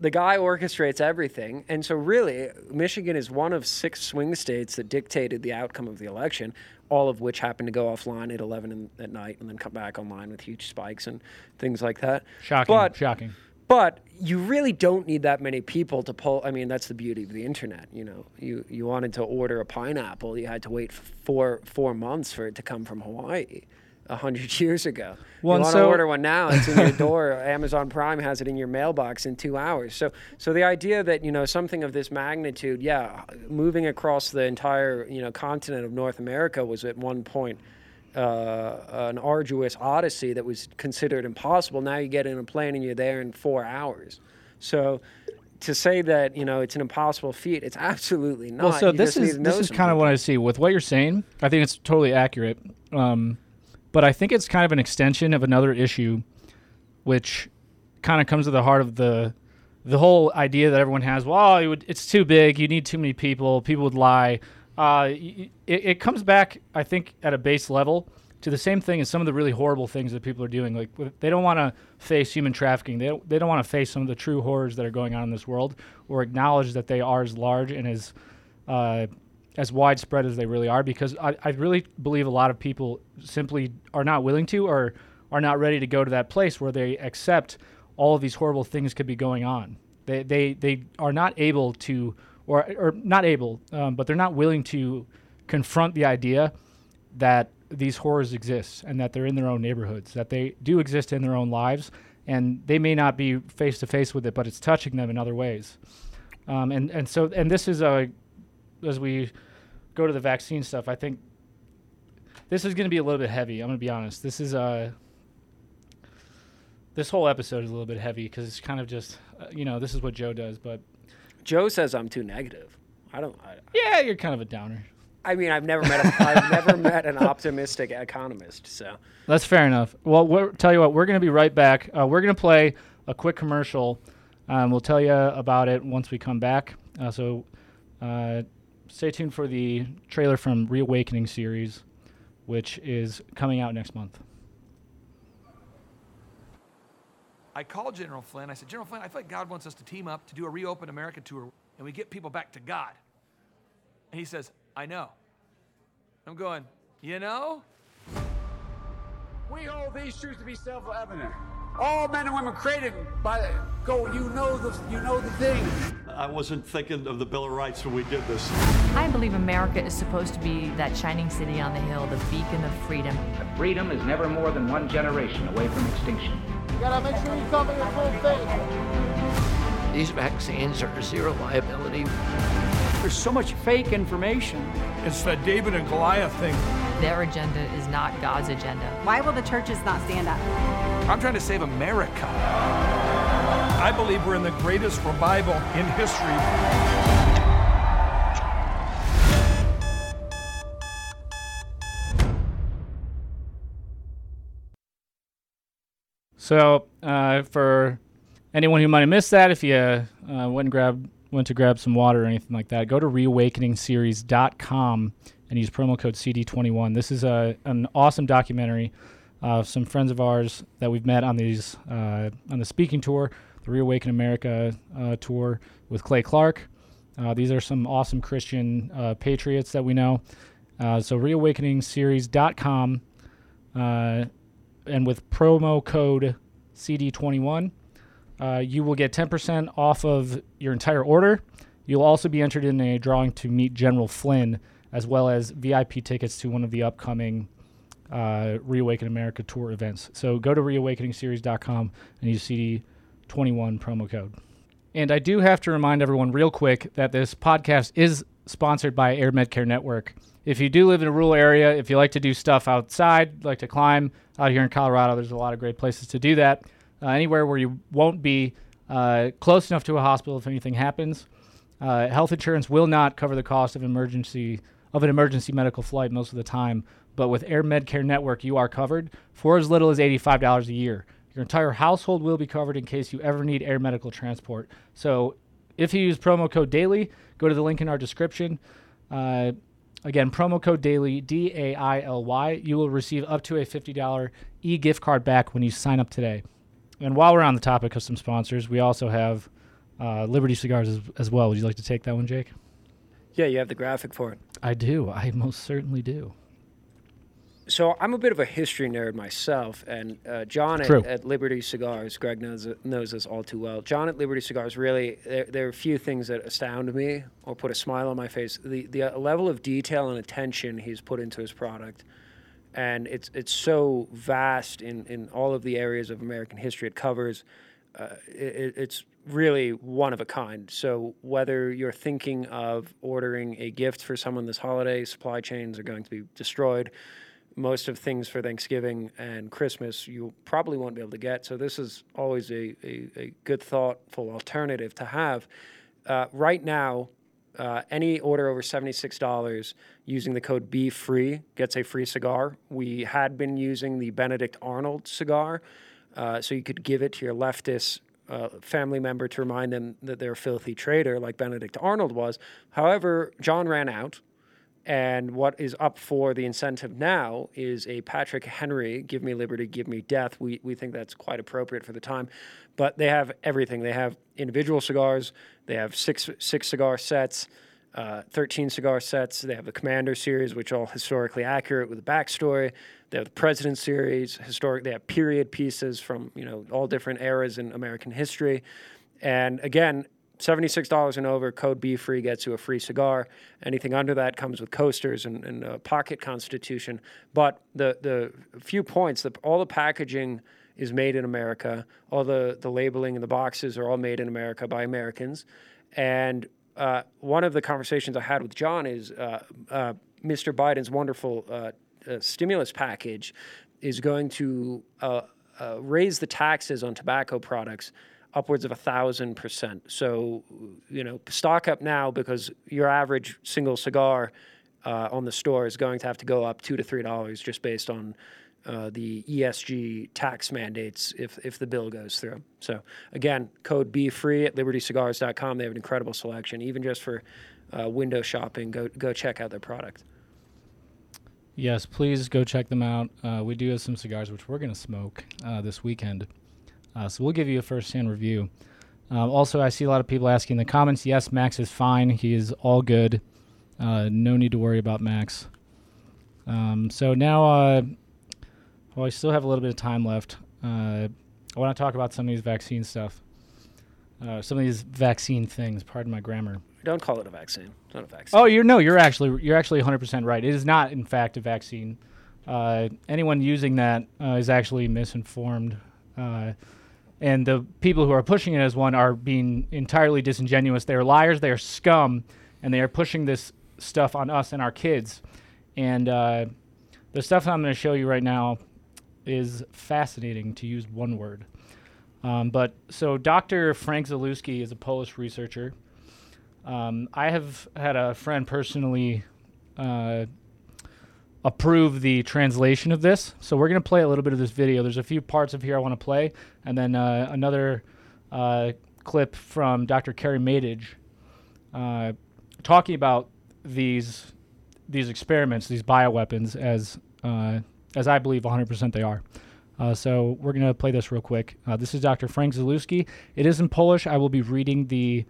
B: the guy orchestrates everything. And so really, Michigan is one of six swing states that dictated the outcome of the election. All of which happened to go offline at 11 in, at night and then come back online with huge spikes and things like that.
A: shocking.
B: But
A: shocking.
B: But you really don't need that many people to pull. I mean, that's the beauty of the internet. You know, you you wanted to order a pineapple, you had to wait four four months for it to come from Hawaii. A hundred [LAUGHS] years ago.
A: Well,
B: you want to
A: so-
B: order one now? It's in your door. [LAUGHS] Amazon Prime has it in your mailbox in two hours. So, so the idea that you know something of this magnitude, yeah, moving across the entire you know continent of North America was at one point uh, an arduous odyssey that was considered impossible. Now you get in a plane and you're there in four hours. So to say that you know it's an impossible feat, it's absolutely not.
A: Well, so
B: You
A: this is this is kind of what I see with what you're saying. I think it's totally accurate, um, but I think it's kind of an extension of another issue, which kind of comes to the heart of the the whole idea that everyone has. Well, it would, it's too big. You need too many people. People would lie. Uh, it, it comes back, I think, at a base level to the same thing as some of the really horrible things that people are doing. Like they don't want to face human trafficking. They don't, they don't want to face some of the true horrors that are going on in this world, or acknowledge that they are as large and as uh, as widespread as they really are. Because I, I really believe a lot of people simply are not willing to, or are not ready to go to that place where they accept all of these horrible things could be going on. They they they are not able to, or or not able, um, but they're not willing to confront the idea that these horrors exist and that they're in their own neighborhoods, that they do exist in their own lives, and they may not be face to face with it, but it's touching them in other ways. Um, and and so and this is a as we go to the vaccine stuff, I think this is going to be a little bit heavy. I'm going to be honest. This is uh this whole episode is a little bit heavy because it's kind of just uh, you know this is what Joe does, but
B: Joe says I'm too negative. I don't. I,
A: yeah, you're kind of a downer.
B: I mean, I've never met. A, I've never [LAUGHS] met an optimistic economist. So
A: That's fair enough. Well, we're, tell you what, we're going to be right back. Uh, we're going to play a quick commercial. Um, we'll tell you about it once we come back. Uh, so uh, stay tuned for the trailer from Reawakening series, which is coming out next month.
C: I called General Flynn. I said, General Flynn, I feel like God wants us to team up to do a Reopen America tour and we get people back to God. And he says, I know. I'm going, you know?
D: We hold these truths to be self-evident. All men and women created by go. You know the you know the thing.
E: I wasn't thinking of the Bill of Rights when we did this.
F: I believe America is supposed to be that shining city on the hill, the beacon of freedom.
G: Freedom is never more than one generation away from extinction.
H: You gotta make sure you cover your full face.
I: These vaccines are zero liability.
J: There's so much fake information.
K: It's the David and Goliath thing.
F: Their agenda is not God's agenda.
L: Why will the churches not stand up?
C: I'm trying to save America.
K: I believe we're in the greatest revival in history.
A: So, uh, for anyone who might have missed that, if you uh, went and grab went to grab some water or anything like that, go to reawakeningseries.com and use promo code CD21. This is a an awesome documentary of some friends of ours that we've met on these uh, on the speaking tour, the Reawaken America uh, tour with Clay Clark. Uh, these are some awesome Christian uh, patriots that we know. Uh, so reawakeningseries.com uh, and with promo code CD21, uh, you will get 10% off of your entire order. You'll also be entered in a drawing to meet General Flynn, as well as VIP tickets to one of the upcoming uh, Reawaken America tour events. So go to reawakeningseries.com and use CD21 promo code. And I do have to remind everyone, real quick, that this podcast is sponsored by AirMedCare Network. If you do live in a rural area, if you like to do stuff outside, like to climb out here in Colorado, there's a lot of great places to do that. Uh, anywhere where you won't be uh, close enough to a hospital if anything happens. Uh, health insurance will not cover the cost of emergency of an emergency medical flight most of the time, but with AirMedCare Network, you are covered for as little as $85 a year. Your entire household will be covered in case you ever need air medical transport. So, if you use promo code DAILY, go to the link in our description. Uh, again, promo code DAILY, D A I L Y. You will receive up to a $50 e gift card back when you sign up today. And while we're on the topic of some sponsors, we also have uh, Liberty Cigars as, as, well. Would you like to take that one, Jake?
B: Yeah, you have the graphic for it.
A: I do. I most certainly do.
B: So I'm a bit of a history nerd myself, and uh, John at, at, Liberty Cigars, Greg knows knows this all too well. John at Liberty Cigars really there, there, are a few things that astound me or put a smile on my face. The the uh, level of detail and attention he's put into his product, and it's it's so vast in, in all of the areas of American history it covers. Uh, it, it's really one of a kind. So whether you're thinking of ordering a gift for someone this holiday, supply chains are going to be destroyed most of things for Thanksgiving and Christmas you probably won't be able to get. So this is always a, a, a good, thoughtful alternative to have. Uh, right now, uh, any order over $76 using the code Be Free gets a free cigar. We had been using the Benedict Arnold cigar, uh, so you could give it to your leftist uh, family member to remind them that they're a filthy traitor, like Benedict Arnold was. However, John ran out. And what is up for the incentive now is a Patrick Henry, Give Me Liberty, Give Me Death. We, we think that's quite appropriate for the time. But they have everything. They have individual cigars, they have six, six cigar sets, uh, 13 cigar sets. They have the Commander series, which are all historically accurate with a backstory. They have the President series, historic. They have period pieces from you know all different eras in American history. And again, $76 and over, code Be Free gets you a free cigar. Anything under that comes with coasters and, and a pocket constitution. But the, the few points, the, all the packaging is made in America. All the, the labeling and the boxes are all made in America by Americans. And uh, one of the conversations I had with John is uh, uh, Mr. Biden's wonderful uh, uh, stimulus package is going to uh, raise the taxes on tobacco products upwards of a thousand percent. So, you know, stock up now because your average single cigar uh, on the store is going to have to go up two to three dollars just based on uh, the ESG tax mandates if if the bill goes through. So again, code Be Free at LibertyCigars.com. They have an incredible selection, even just for uh, window shopping. Go go check out their product.
A: Yes, please go check them out. Uh, we do have some cigars which we're going to smoke uh, this weekend. Uh, so we'll give you a first-hand review. Um, also, I see a lot of people asking in the comments. Yes, Max is fine. He is all good. Uh, no need to worry about Max. Um, so now, uh, well, I still have a little bit of time left. Uh, I want to talk about some of these vaccine stuff. Uh, some of these vaccine things. Pardon my grammar.
B: Don't call it a vaccine. It's not a vaccine.
A: Oh, you're no, you're actually you're actually 100% right. It is not, in fact, a vaccine. Uh, anyone using that uh, is actually misinformed, uh, and the people who are pushing it as one are being entirely disingenuous. They are liars. They are scum, and they are pushing this stuff on us and our kids. And uh, the stuff I'm going to show you right now is fascinating, to use one word. Um, but so Dr. Frank Zalewski is a Polish researcher. Um, I have had a friend personally uh, approve the translation of this, so we're going to play a little bit of this video. There's a few parts of here I want to play, and then uh, another uh, clip from Dr. Carrie Madej uh, talking about these these experiments, these bioweapons, as uh, as I believe 100% they are. Uh, so we're going to play this real quick. Uh, this is Dr. Frank Zalewski. It is in Polish. I will be reading the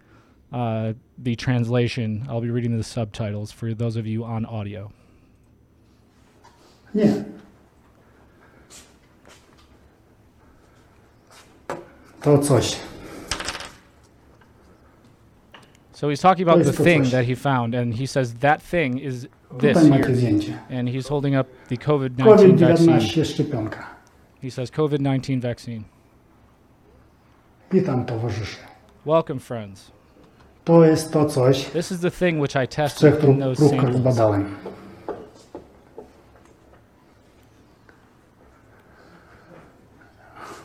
A: the translation. I'll be reading the subtitles for those of you on audio.
M: Nie. To coś.
A: So he's talking about the thing that he found, and he says that thing is this
M: Tutaj macie
A: here.
M: zdjęcie.
A: And he's holding up the COVID 19 vaccine.
M: COVID-19 szczepionka.
A: He says COVID 19 vaccine.
M: Witam towarzysze.
A: Welcome, friends.
M: To jest to coś,
A: This is the thing which I
M: w
A: tested in
M: prób-
A: those
M: próbkach
A: samples.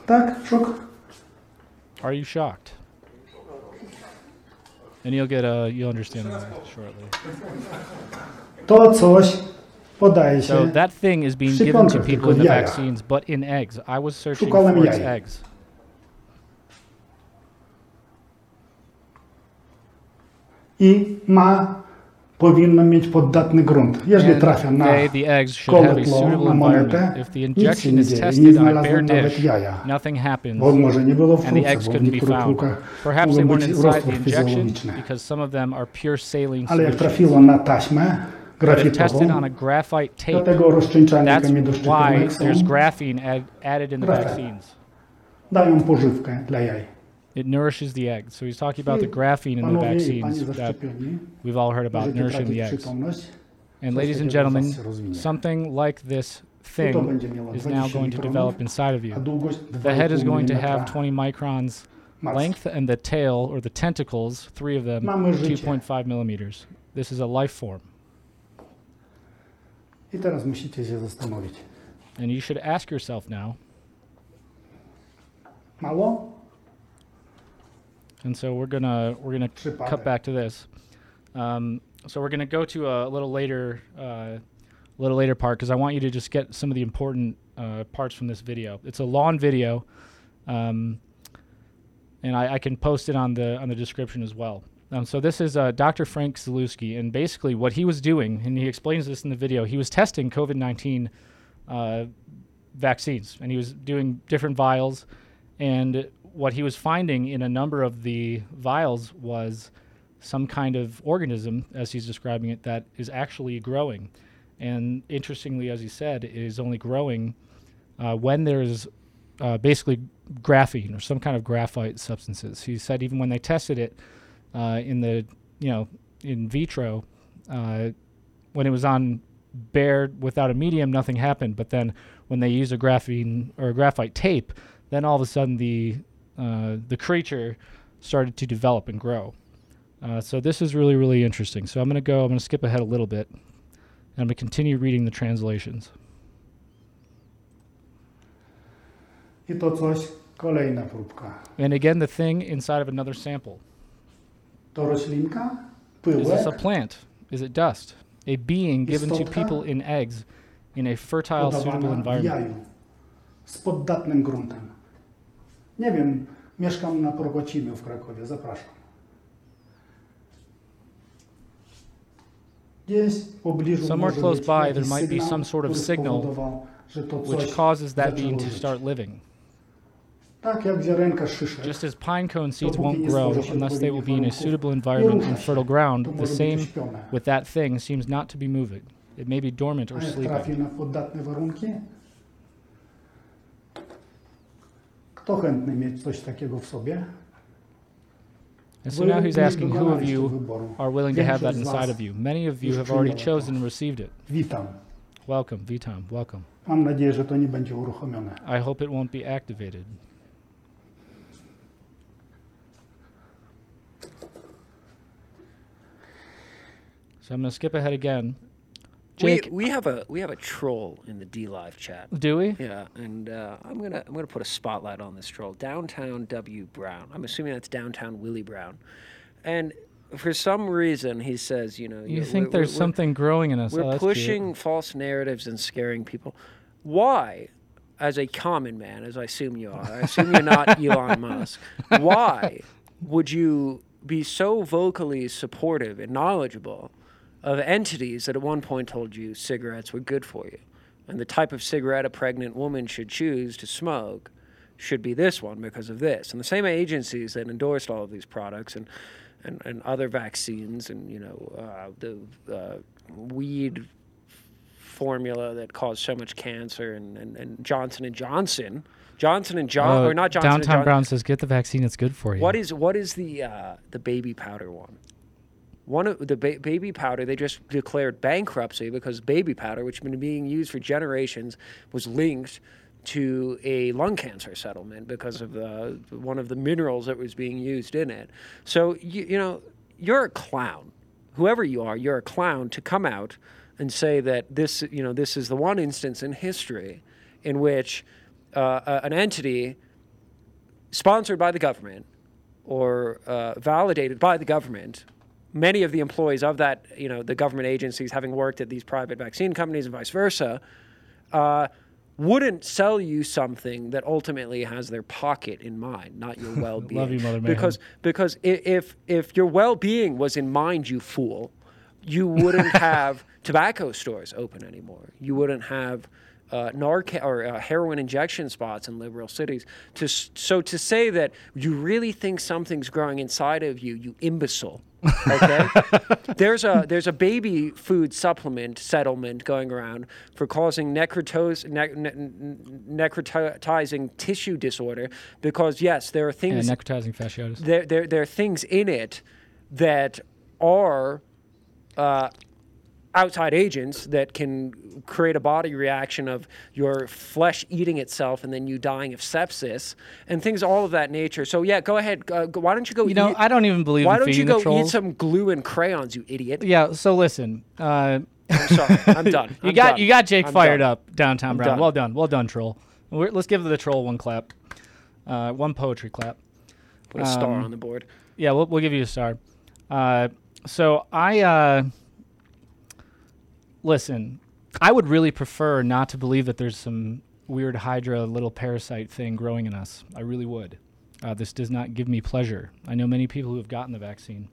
M: Tak, szok?
A: Are you shocked? And you'll get a, you'll understand why shortly.
M: To coś podaje
A: So that thing is being given to people in the
M: jajach.
A: vaccines, but in eggs. I was searching
M: Szukałem
A: for its
M: jaja.
A: eggs.
M: i ma, powinno mieć poddatny grunt. Jeżeli trafia na
A: koło
M: na monetę, nic się nie dzieje. Nie znalazłem nawet jaja. Bo może nie było w
A: próbce,
M: bo w niektórych próbkach mogą być roztwór fizjologiczny. Ale jak trafiło na taśmę,
A: grafietową,
M: dlatego rozcieńczalnikami do
A: szczytu
M: są
A: grafin.
M: Dają pożywkę dla jaj.
A: It nourishes the egg. So he's talking about the graphene in the vaccines that we've all heard about nourishing the eggs. And ladies and gentlemen,
M: was się rozwinie.
A: something like this thing is now going to develop inside of you. The head is going to have 20 microns length, and the tail or the tentacles, three of them, 2.5 millimeters. This is a life form.
M: I teraz musicie się zastanowić.
A: And you should ask yourself now.
M: Mało?
A: And so we're gonna we're gonna cut back to this. Um, so we're gonna go to a little later, uh, little later part because I want you to just get some of the important uh, parts from this video. It's a long video, um, and I, I can post it on the on the description as well. Um, so this is uh, Dr. Frank Zalewski, and basically what he was doing, and he explains this in the video. He was testing COVID nineteen uh, vaccines, and he was doing different vials, and what he was finding in a number of the vials was some kind of organism, as he's describing it, that is actually growing. And interestingly, as he said, it is only growing uh, when there's uh, basically graphene or some kind of graphite substances. He said even when they tested it uh, in the, you know, in vitro, uh, when it was on bare without a medium, nothing happened. But then when they use a graphene or a graphite tape, then all of a sudden the uh, the creature started to develop and grow. Uh, so this is really really interesting. So I'm going to go. I'm going to skip ahead a little bit. And I'm going to continue reading the translations.
M: I to coś, kolejna próbka.
A: And again, the thing inside of another sample.
M: To roślinka?
A: Is this a plant? Is it dust? A being given to people in eggs in a fertile, suitable
M: Podawana w
A: environment.
M: jaju. Z poddatnym gruntem. Nie wiem, mieszkam na w Krakowie. Zapraszam. Gdzieś w pobliżu
A: Somewhere close by, there might be some sort of signal
M: spowodował, że to
A: which causes that being to start living.
M: Tak jak ziarenka szyszek.
A: Just as pine cone seeds won't grow unless they will be in a suitable environment and fertile ground, the same with that thing seems not to be moving. It may be dormant or sleeping.
M: Kto chętny mieć coś takiego w sobie?
A: And so now he's asking who of you are willing to have that inside of you. Many of you have already chosen and received it.
M: Witam.
A: Welcome, Vitam, welcome.
M: Mam nadzieję, że to nie będzie uruchomione.
A: I hope it won't be activated. So I'm going to skip ahead again. Jake,
B: We, we have a we have a troll in the DLive chat.
A: Do we?
B: Yeah, and uh, I'm gonna I'm gonna put a spotlight on this troll. Downtown W Brown. I'm assuming that's downtown Willie Brown, and for some reason he says, you know,
A: You think there's something growing in us.
B: We're
A: Oh, that's cute.
B: pushing false narratives and scaring people. Why, as a common man, as I assume you are, I assume you're not [LAUGHS] Elon Musk. Why would you be so vocally supportive and knowledgeable of entities that at one point told you cigarettes were good for you, and the type of cigarette a pregnant woman should choose to smoke? Should be this one because of this, and the same agencies that endorsed all of these products and and, and other vaccines and you know uh, the uh, weed formula that caused so much cancer and, and, and Johnson and Johnson, Johnson and John
A: Uh,
B: or not Johnson and
A: Downtown Brown says, "Get the vaccine; it's good for you."
B: What is what is the uh, the baby powder one? One of the ba- baby powder they just declared bankruptcy because baby powder, which has been being used for generations, was linked to a lung cancer settlement because of the one of the minerals that was being used in it. So you, you know you're a clown, whoever you are, you're a clown to come out and say that this you know this is the one instance in history in which uh, a- an entity sponsored by the government or uh, validated by the government, many of the employees of that, you know, the government agencies having worked at these private vaccine companies and vice versa, uh, wouldn't sell you something that ultimately has their pocket in mind, not your [LAUGHS] well-being.
A: Love you, Mother Mayhem.
B: Because because if if your well-being was in mind, you fool, you wouldn't [LAUGHS] have tobacco stores open anymore. You wouldn't have uh, Narcan or uh, heroin injection spots in liberal cities. To s- so to say that you really think something's growing inside of you, you imbecile. Okay, [LAUGHS] there's a there's a baby food supplement settlement going around for causing necrotos ne- ne- necrotizing tissue disorder because yes, there are things
A: necrotizing fasciitis.
B: there, there, there are things in it that are uh, outside agents that can create a body reaction of your flesh eating itself and then you dying of sepsis and things all of that nature. So yeah, go ahead. Uh, go, why don't you go?
A: You know,
B: eat,
A: I don't even believe
B: Why don't you go eat some glue and crayons, you idiot?
A: Yeah. So listen. Uh,
B: I'm sorry. I'm [LAUGHS] done.
A: you
B: I'm
A: got
B: done.
A: you got Jake
B: I'm
A: fired
B: done.
A: up downtown Brown.
B: done.
A: Well done. Well done, troll. We're, let's give the troll one clap. Uh, one poetry clap.
B: Put a star
A: Um,
B: on the board.
A: Yeah, we'll, we'll give you a star. Uh, so I uh, listen. I would really prefer not to believe that there's some weird Hydra little parasite thing growing in us. I really would. Uh, this does not give me pleasure. I know many people who have gotten the vaccine.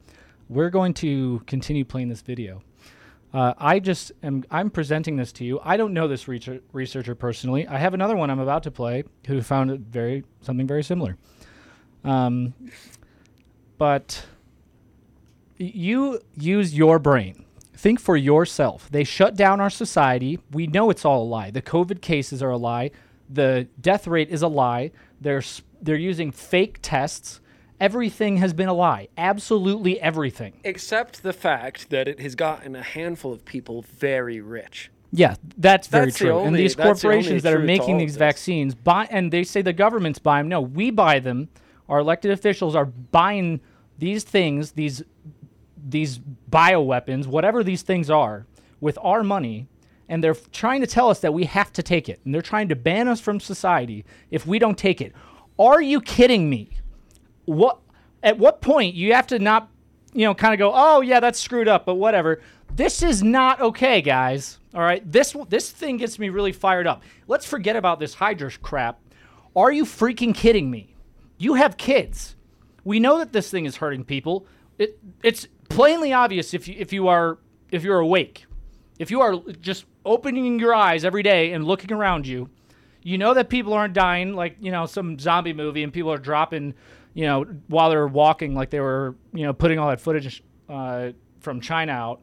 A: We're going to continue playing this video. Uh, I just am. I'm presenting this to you. I don't know this researcher, researcher personally. I have another one I'm about to play who found it very something very similar. Um, but you use your brain. Think for yourself. They shut down our society. We know it's all a lie. The COVID cases are a lie. The death rate is a lie. They're they're using fake tests. Everything has been a lie. Absolutely everything.
B: Except the fact that it has gotten a handful of people very rich.
A: Yeah, that's very
B: That's the
A: true. and these
B: that's the
A: corporations that are making these vaccines buy, and they say the governments buy them. No, we buy them. Our elected officials are buying these things, these these bioweapons, whatever these things are, with our money, and they're trying to tell us that we have to take it, and they're trying to ban us from society if we don't take it. Are you kidding me? What? At what point you have to not, you know, kind of go, oh yeah, that's screwed up, but whatever. This is not okay, guys. All right, this this thing gets me really fired up. Let's forget about this Hydra crap. Are you freaking kidding me? You have kids. We know that this thing is hurting people. It, it's plainly obvious if you if you are if you're awake, if you are just opening your eyes every day and looking around you, You know that people aren't dying like you know some zombie movie, and people are dropping, you know, while they're walking, like they were, you know, putting all that footage uh, from China out.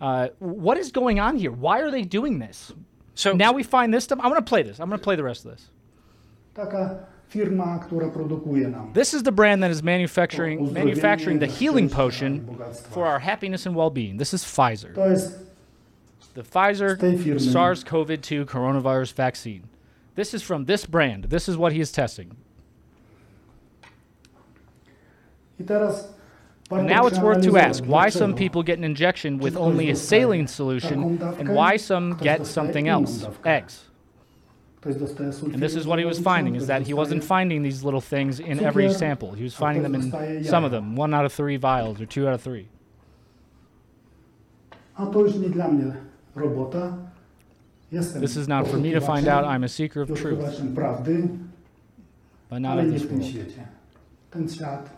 A: Uh, what is going on here? Why are they doing this?
B: So
A: now we find this stuff. I'm gonna play this. I'm gonna play the rest of this.
M: Taka firma, która produkuje nam
A: This is the brand that is manufacturing manufacturing the healing potion for our happiness and well-being. This is Pfizer.
M: To jest
A: The Pfizer
M: Z tej firmy.
A: SARS-CoV-2 coronavirus vaccine. This is from this brand. This is what he is testing. And now it's worth to ask why some people get an injection with only a saline solution and why some get something else, eggs.
M: Ktoś dostaje sulfid
A: And this is what he was finding, is that he wasn't finding these little things in every sample. He was finding them in some of them, one out of three vials or two out of three.
M: A to już nie dla mnie robota. Jestem
A: This is not for me to find out. I'm a seeker of truth, but not of this world.
M: świecie. Ten świat,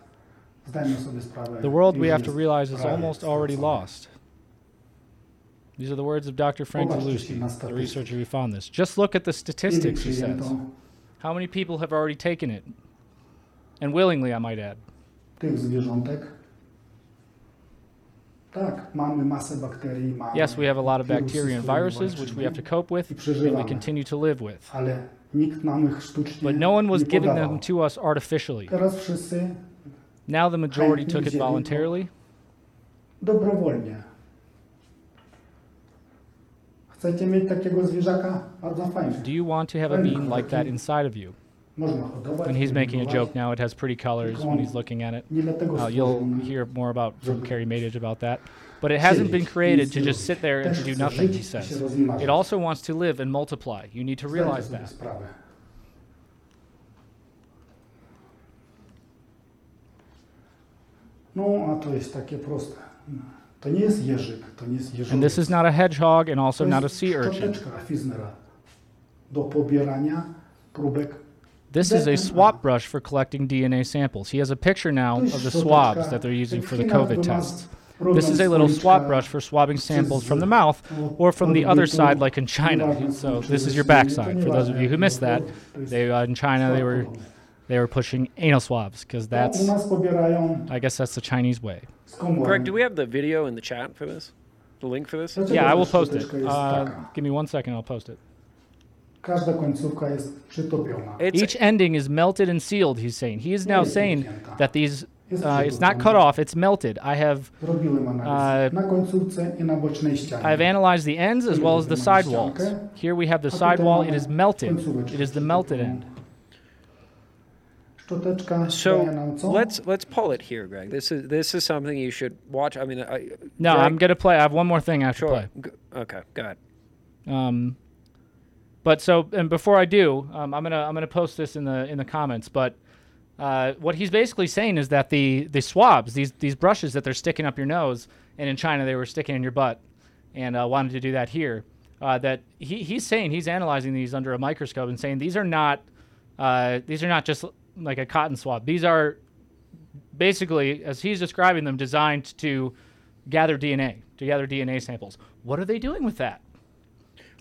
M: zdajmy sobie sprawę.
A: The world we have to realize is almost already lost. These are the words of Dr. Frank
M: Zalewski,
A: the researcher who found this. Just look at the statistics, he says. How many people have already taken it? And willingly, I might add.
M: tych zwierzątek? Tak, mamy masę bakterii, mamy
A: Yes, we have a lot of bacteria and viruses, which we have to cope with and we continue to live with.
M: Ale nikt nam ich sztucznie
A: But no one was giving them to us artificially.
M: Teraz wszyscy
A: Now the majority took it voluntarily.
M: dobrowolnie. Chcecie mieć takiego zwierzaka? Bardzo fajnie.
A: Do you want to have a bean like that inside of you? And he's making a joke now. It has pretty colors when he's looking at it. Uh, you'll hear more about from Carrie Madej about that. But it hasn't been created to just sit there and to do nothing, he says. It also wants to live and multiply. You need to realize that.
M: No, a to jest takie proste. To nie jest jeżyk, to nie jest jeżyk.
A: And this is not a hedgehog and also not a sea urchin.
M: do pobierania próbek.
A: This is a swap brush for collecting DNA samples. He has a picture now of the swabs that they're using for the COVID tests. This is a little swap brush for swabbing samples from the mouth or from the other side, like in China. So this is your backside. For those of you who missed that, they uh, in China they were they were pushing anal swabs because that's I guess that's the Chinese way.
B: Greg, do we have the video in the chat for this? The link for this?
A: Yeah, I will post it. Uh, give me one second, I'll post it.
M: Każda końcówka jest.
A: Each ending is melted and sealed. He's saying he is now saying that these uh, it's not cut off; it's melted. I have uh,
M: i na bocznej ścianie.
A: I've analyzed the ends as well as the sidewalls. Here we have the sidewall. It is melted. It is the melted end.
M: Szczoteczka
B: So
M: nam co?
B: let's let's pull it here, Greg. This is this is something you should watch. I mean, I,
A: No,
B: Greg-
A: I'm gonna play. I have one more thing I have
B: Sure.
A: to play.
B: G- Okay, go ahead.
A: Um, but so, and before I do, um, I'm gonna I'm gonna post this in the in the comments. But uh, what he's basically saying is that the the swabs, these these brushes that they're sticking up your nose, and in China they were sticking in your butt, and uh, wanted to do that here. Uh, that he, he's saying he's analyzing these under a microscope and saying these are not uh, these are not just like a cotton swab. These are basically, as he's describing them, designed to gather DNA, to gather DNA samples. What are they doing with that?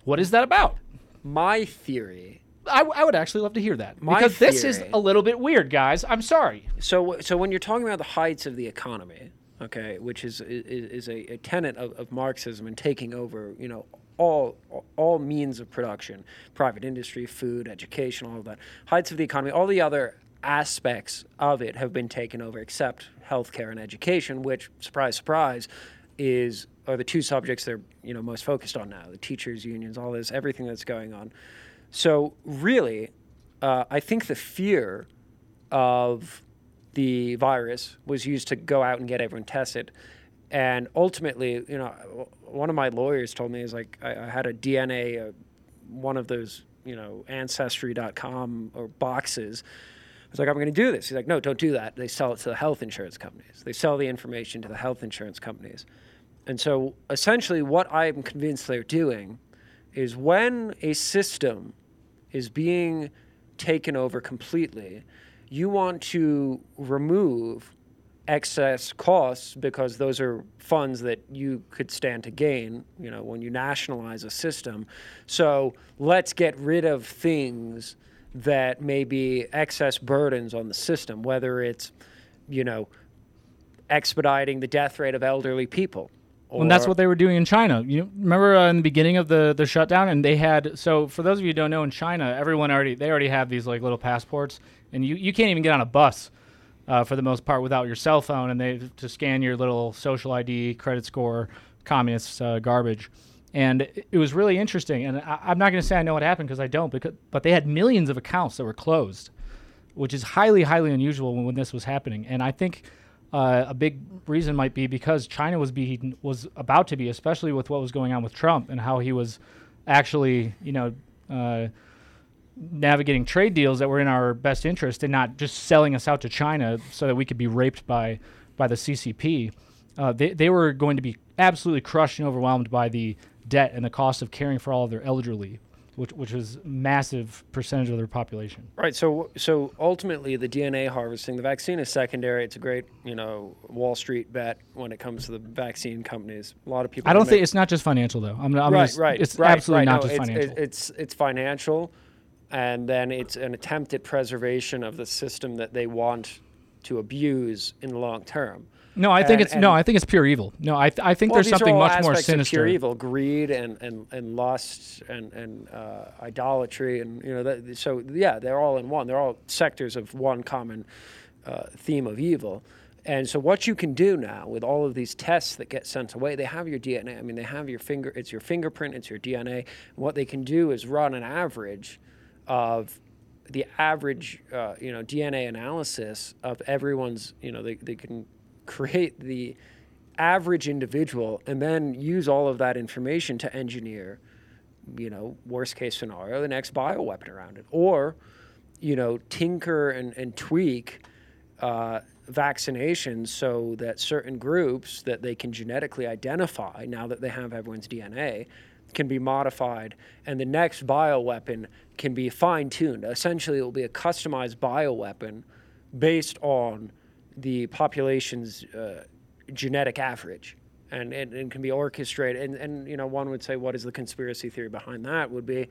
A: What is that about?
B: My theory.
A: I, I would actually love to hear that
B: My
A: because this is a little bit weird, guys. I'm sorry.
B: So, so when you're talking about the heights of the economy, okay, which is is, is a, a tenet of, of Marxism and taking over, you know, all all means of production, private industry, food, education, all of that, heights of the economy, all the other aspects of it have been taken over, except healthcare and education, which, surprise, surprise, is are the two subjects they're you know most focused on now: the teachers' unions, all this, everything that's going on. So really, uh, I think the fear of the virus was used to go out and get everyone tested. And ultimately, you know, one of my lawyers told me is like I, I had a DNA, uh, one of those, you know, ancestry.com or boxes. Was like, I'm going to do this. He's like, no, don't do that. They sell it to the health insurance companies. They sell the information to the health insurance companies. And so essentially, what I'm convinced they're doing is when a system is being taken over completely, you want to remove excess costs because those are funds that you could stand to gain, you know, when you nationalize a system. So let's get rid of things that may be excess burdens on the system, whether it's, you know, expediting the death rate of elderly people.
A: Well, and that's what they were doing in China. You remember uh, in the beginning of the the shutdown, and they had so for those of you who don't know, in China, everyone already they already have these like little passports, and you you can't even get on a bus uh, for the most part without your cell phone, and they to scan your little social ID, credit score, communist uh, garbage. And it was really interesting. And I, am not going to say I know what happened because I don't, because, but they had millions of accounts that were closed, which is highly, highly unusual when, when this was happening. And I think uh, a big reason might be because China was being was about to be, especially with what was going on with Trump and how he was actually, you know, uh, navigating trade deals that were in our best interest and not just selling us out to China so that we could be raped by by the CCP. Uh, they they were going to be absolutely crushed and overwhelmed by the debt and the cost of caring for all of their elderly, which which was massive percentage of their population.
B: Right. So so ultimately, the DNA harvesting, the vaccine is secondary. It's a great you know Wall Street bet when it comes to the vaccine companies. A lot of people.
A: I don't think it's not just financial though. I'm, I'm
B: right.
A: Just,
B: right.
A: It's
B: right,
A: absolutely
B: right.
A: not
B: no,
A: just
B: it's,
A: financial.
B: It's it's financial, and then it's an attempt at preservation of the system that they want to abuse in the long term.
A: No, I think
B: And-
A: it's no. I think it's pure evil. No, I, th- I think
B: Well,
A: there's something much more sinister.
B: Pure evil, greed and and and lust and and uh, idolatry, and you know. That, so yeah, they're all in one. They're all sectors of one common uh, theme of evil. And so what you can do now with all of these tests that get sent away, they have your DNA. I mean, they have your finger. It's your fingerprint. It's your DNA. And what they can do is run an average of the average, uh, you know, DNA analysis of everyone's. You know, they they can create the average individual and then use all of that information to engineer, you know, worst case scenario, the next bioweapon around it. Or, you know, tinker and, and tweak uh, vaccinations so that certain groups that they can genetically identify now that they have everyone's DNA can be modified and the next bioweapon can be fine tuned. Essentially, it will be a customized bioweapon based on the population's uh, genetic average and, and, and can be orchestrated. And, and, you know, one would say, what is the conspiracy theory behind that? Would be,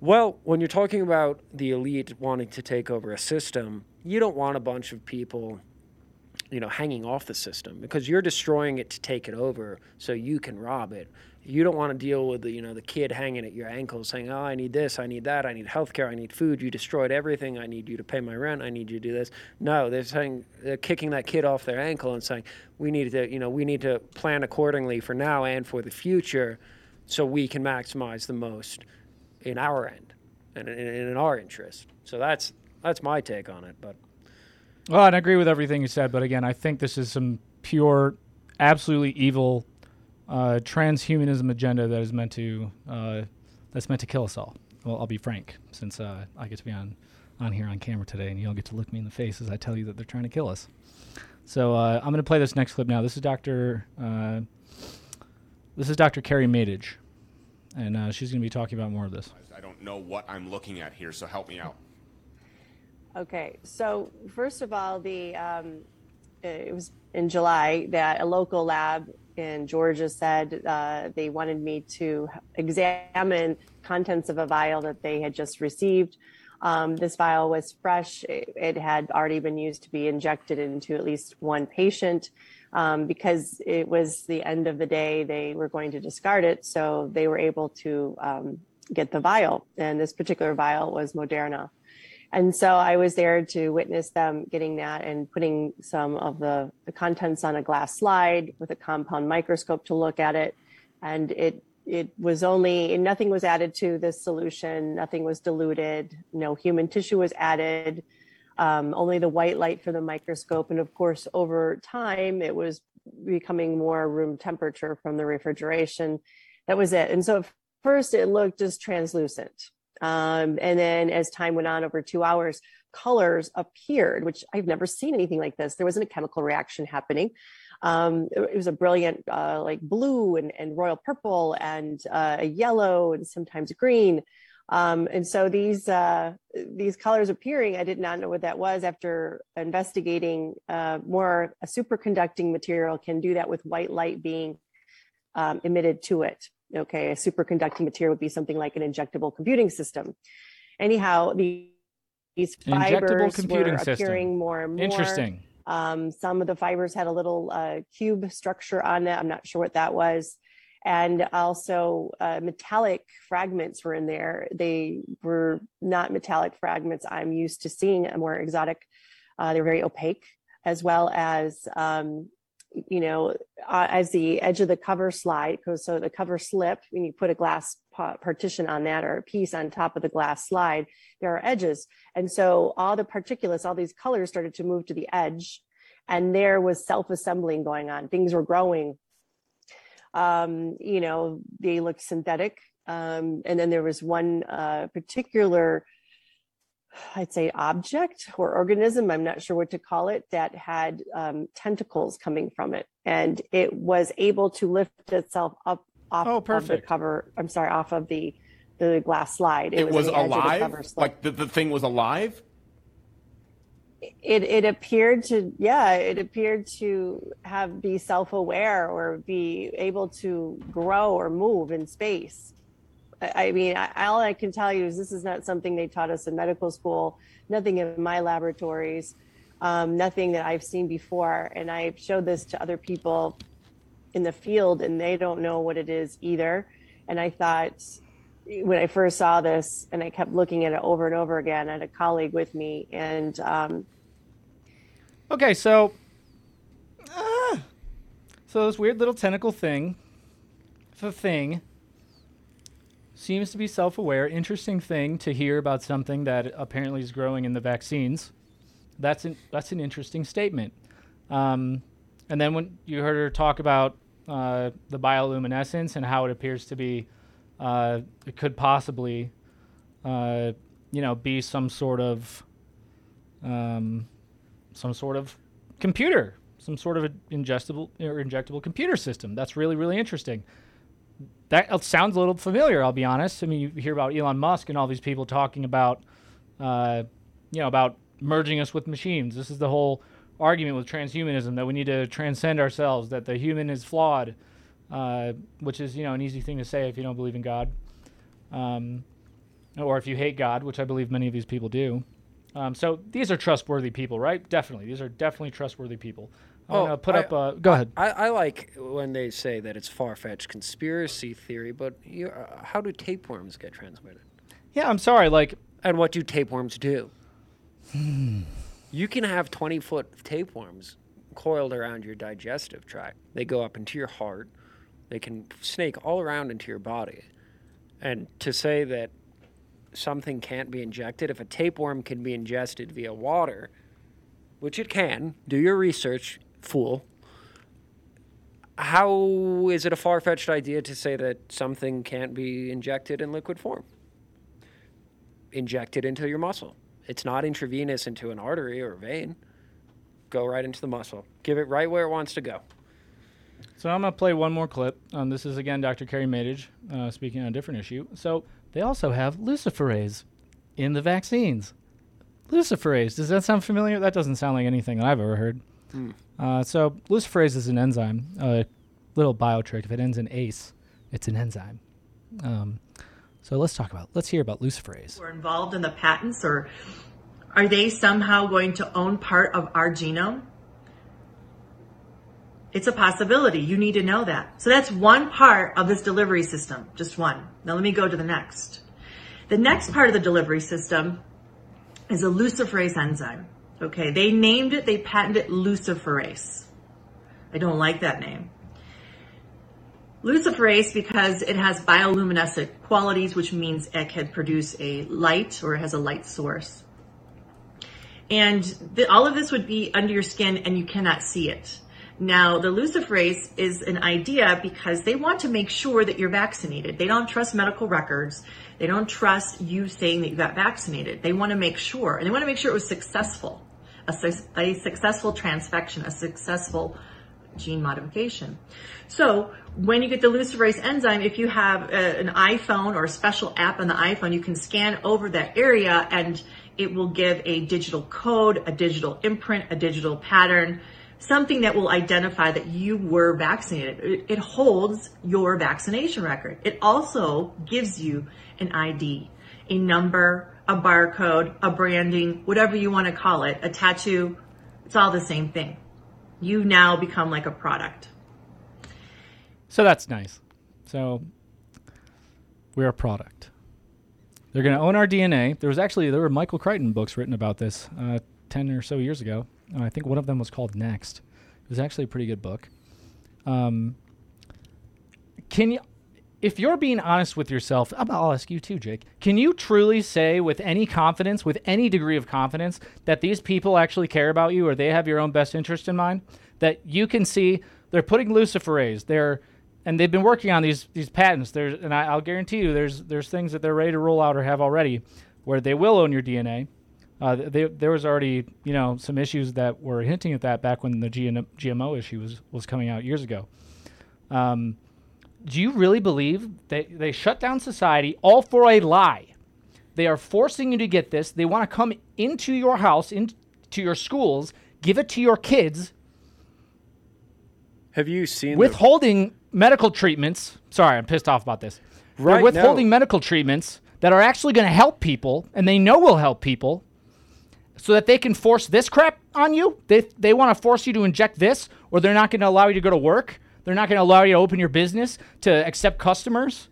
B: well, when you're talking about the elite wanting to take over a system, you don't want a bunch of people, you know, hanging off the system because you're destroying it to take it over so you can rob it. You don't want to deal with the, you know, the kid hanging at your ankle saying, "Oh, I need this, I need that, I need healthcare, I need food. You destroyed everything. I need you to pay my rent. I need you to do this." No, they're saying they're kicking that kid off their ankle and saying, "We need to, you know, we need to plan accordingly for now and for the future, so we can maximize the most in our end and in, our interest." So that's that's my take on it. But
A: Well, I agree with everything you said, but again, I think this is some pure, absolutely evil uh, transhumanism agenda that is meant to uh, that's meant to kill us all. Well, I'll be frank, since uh, I get to be on on here on camera today, and you all get to look me in the face as I tell you that they're trying to kill us. So uh, I'm going to play this next clip now. This is Doctor. Uh, this is Dr. Carrie Madej, and uh, she's going to be talking about more of this.
N: I don't know what I'm looking at here, so help me out.
O: Okay, so first of all, the um, it was in July that a local lab in Georgia said uh, they wanted me to examine contents of a vial that they had just received. Um, this vial was fresh; it, it had already been used to be injected into at least one patient. Um, because it was the end of the day, they were going to discard it, so they were able to um, get the vial. And this particular vial was Moderna. And so I was there to witness them getting that and putting some of the, the contents on a glass slide with a compound microscope to look at it. And it it was only nothing was added to this solution, nothing was diluted, no human tissue was added, um, only the white light for the microscope. And of course, over time, it was becoming more room temperature from the refrigeration. That was it. And so first, it looked just translucent. Um, and then as time went on over two hours, colors appeared, which I've never seen anything like this. There wasn't a chemical reaction happening. Um, it, it was a brilliant, uh, like blue and, and royal purple and uh, a yellow and sometimes green. Um, and so these uh, these colors appearing, I did not know what that was. After investigating uh, more, a superconducting material can do that with white light being um, emitted to it. Okay, a superconducting material would be something like an injectable computing system. Anyhow, the, these fibers were
A: system.
O: appearing more and more.
A: Interesting.
O: Um, some of the fibers had a little uh, cube structure on it. I'm not sure what that was. And also, uh, metallic fragments were in there. They were not metallic fragments I'm used to seeing, a more exotic. Uh, they were very opaque, as well as, um, you know, uh, as the edge of the cover slide goes, so the cover slip, when you put a glass pa- partition on that or a piece on top of the glass slide, there are edges. And so all the particulates, all these colors started to move to the edge. And there was self assembling going on. Things were growing um, you know, they looked synthetic. Um, and then there was one uh, particular, I'd say, object or organism, I'm not sure what to call it, that had um, tentacles coming from it. And it was able to lift itself up off
A: Oh,
O: of the cover, I'm sorry, off of the, the glass slide.
N: It, was
O: the edge the
N: alive?
O: cover
N: Like the, the thing was alive?
O: it it appeared to yeah it appeared to have be self-aware or be able to grow or move in space i, mean I, all i can tell you is this is not something they taught us in medical school nothing in my laboratories um, nothing that i've seen before. And i showed this to other people in the field and they don't know what it is either. And i thought when I first saw this, and I kept looking at it over and over again, I had a colleague with me, and um,
A: Okay, so ah, so this weird little tentacle thing, the thing, seems to be self-aware. Interesting thing to hear about something that apparently is growing in the vaccines. That's an that's an interesting statement. Um, and then when you heard her talk about uh, the bioluminescence and how it appears to be, uh, it could possibly, uh, you know, be some sort of. Um, some sort of computer, some sort of ingestible or injectable computer system. That's really, really interesting. That sounds a little familiar, I'll be honest. I mean, you hear about Elon Musk and all these people talking about, uh, you know, about merging us with machines. This is the whole argument with transhumanism that we need to transcend ourselves, that the human is flawed, uh, which is, you know, an easy thing to say if you don't believe in God. Um, or if you hate God, which I believe many of these people do. Um, so these are trustworthy people, right? Definitely, these are definitely trustworthy people.
B: Oh,
A: put
B: I-
A: up. Uh, go ahead.
B: I, I like when they say that it's far fetched conspiracy theory, but you, uh, how do tapeworms get transmitted?
A: Yeah, I'm sorry. Like,
B: and what do tapeworms do? you can have 20 foot tapeworms coiled around your digestive tract. They go up into your heart. They can snake all around into your body. And to say that something can't be injected, if a tapeworm can be ingested via water, which it can, do your research, fool. How is it a far fetched idea to say that something can't be injected in liquid form? Inject it into your muscle. It's not intravenous into an artery or vein. Go right into the muscle. Give it right where it wants to go.
A: So I'm gonna play one more clip. Um, this is again Dr. Carrie Madej uh, speaking on a different issue. So they also have luciferase in the vaccines. Luciferase. Does that sound familiar? That doesn't sound like anything that I've ever heard.
B: Hmm.
A: Uh, so luciferase is an enzyme. A little bio trick. If it ends in ace, it's an enzyme. Um, so let's talk about. Let's hear about luciferase.
P: were involved in the patents or are they somehow going to own part of our genome? It's a possibility. You need to know that. So that's one part of this delivery system, just one. Now let me go to the next. The next part of the delivery system is a luciferase enzyme. Okay, they named it, they patented it luciferase. I don't like that name. Luciferase because it has bioluminescent qualities, which means it can produce a light or it has a light source. And the, all of this would be under your skin and you cannot see it. Now, the luciferase is an idea because they want to make sure that you're vaccinated. They don't trust medical records. They don't trust you saying that you got vaccinated. They want to make sure, and they want to make sure it was successful, a, a successful transfection, a successful gene modification. So when you get the luciferase enzyme, if you have a, an iPhone or a special app on the iPhone, you can scan over that area and it will give a digital code, a digital imprint, a digital pattern, something that will identify that you were vaccinated. It, it holds your vaccination record. It also gives you an ID, a number, a barcode, a branding, whatever you want to call it, a tattoo. It's all the same thing. You now become like a product.
A: So that's nice. So we're a product. They're going to own our DNA. There was actually there were Michael Crichton books written about this uh, ten or so years ago. Uh, I think one of them was called Next. It was actually a pretty good book. Um, can you, if you're being honest with yourself, I'll- ask you too, Jake. Can you truly say with any confidence, with any degree of confidence, that these people actually care about you or they have your own best interest in mind? That you can see they're putting luciferase, they're and they've been working on these these patents. There's and I, I'll guarantee you, there's there's things that they're ready to roll out or have already, where they will own your DNA. Uh, they, there was already you know some issues that were hinting at that back when the GMO issue was was coming out years ago. Um, do you really believe they they shut down society all for a lie? They are forcing you to get this. They want to come into your house, into your schools, give it to your kids,
B: Have you seen the-
A: withholding medical treatments. Sorry, I'm pissed off about this. They're
B: Right,
A: withholding medical treatments that are actually going to help people, and they know will help people, so that they can force this crap on you. They they want to force you to inject this, or they're not going to allow you to go to work. They're not going to allow you to open your business to accept customers.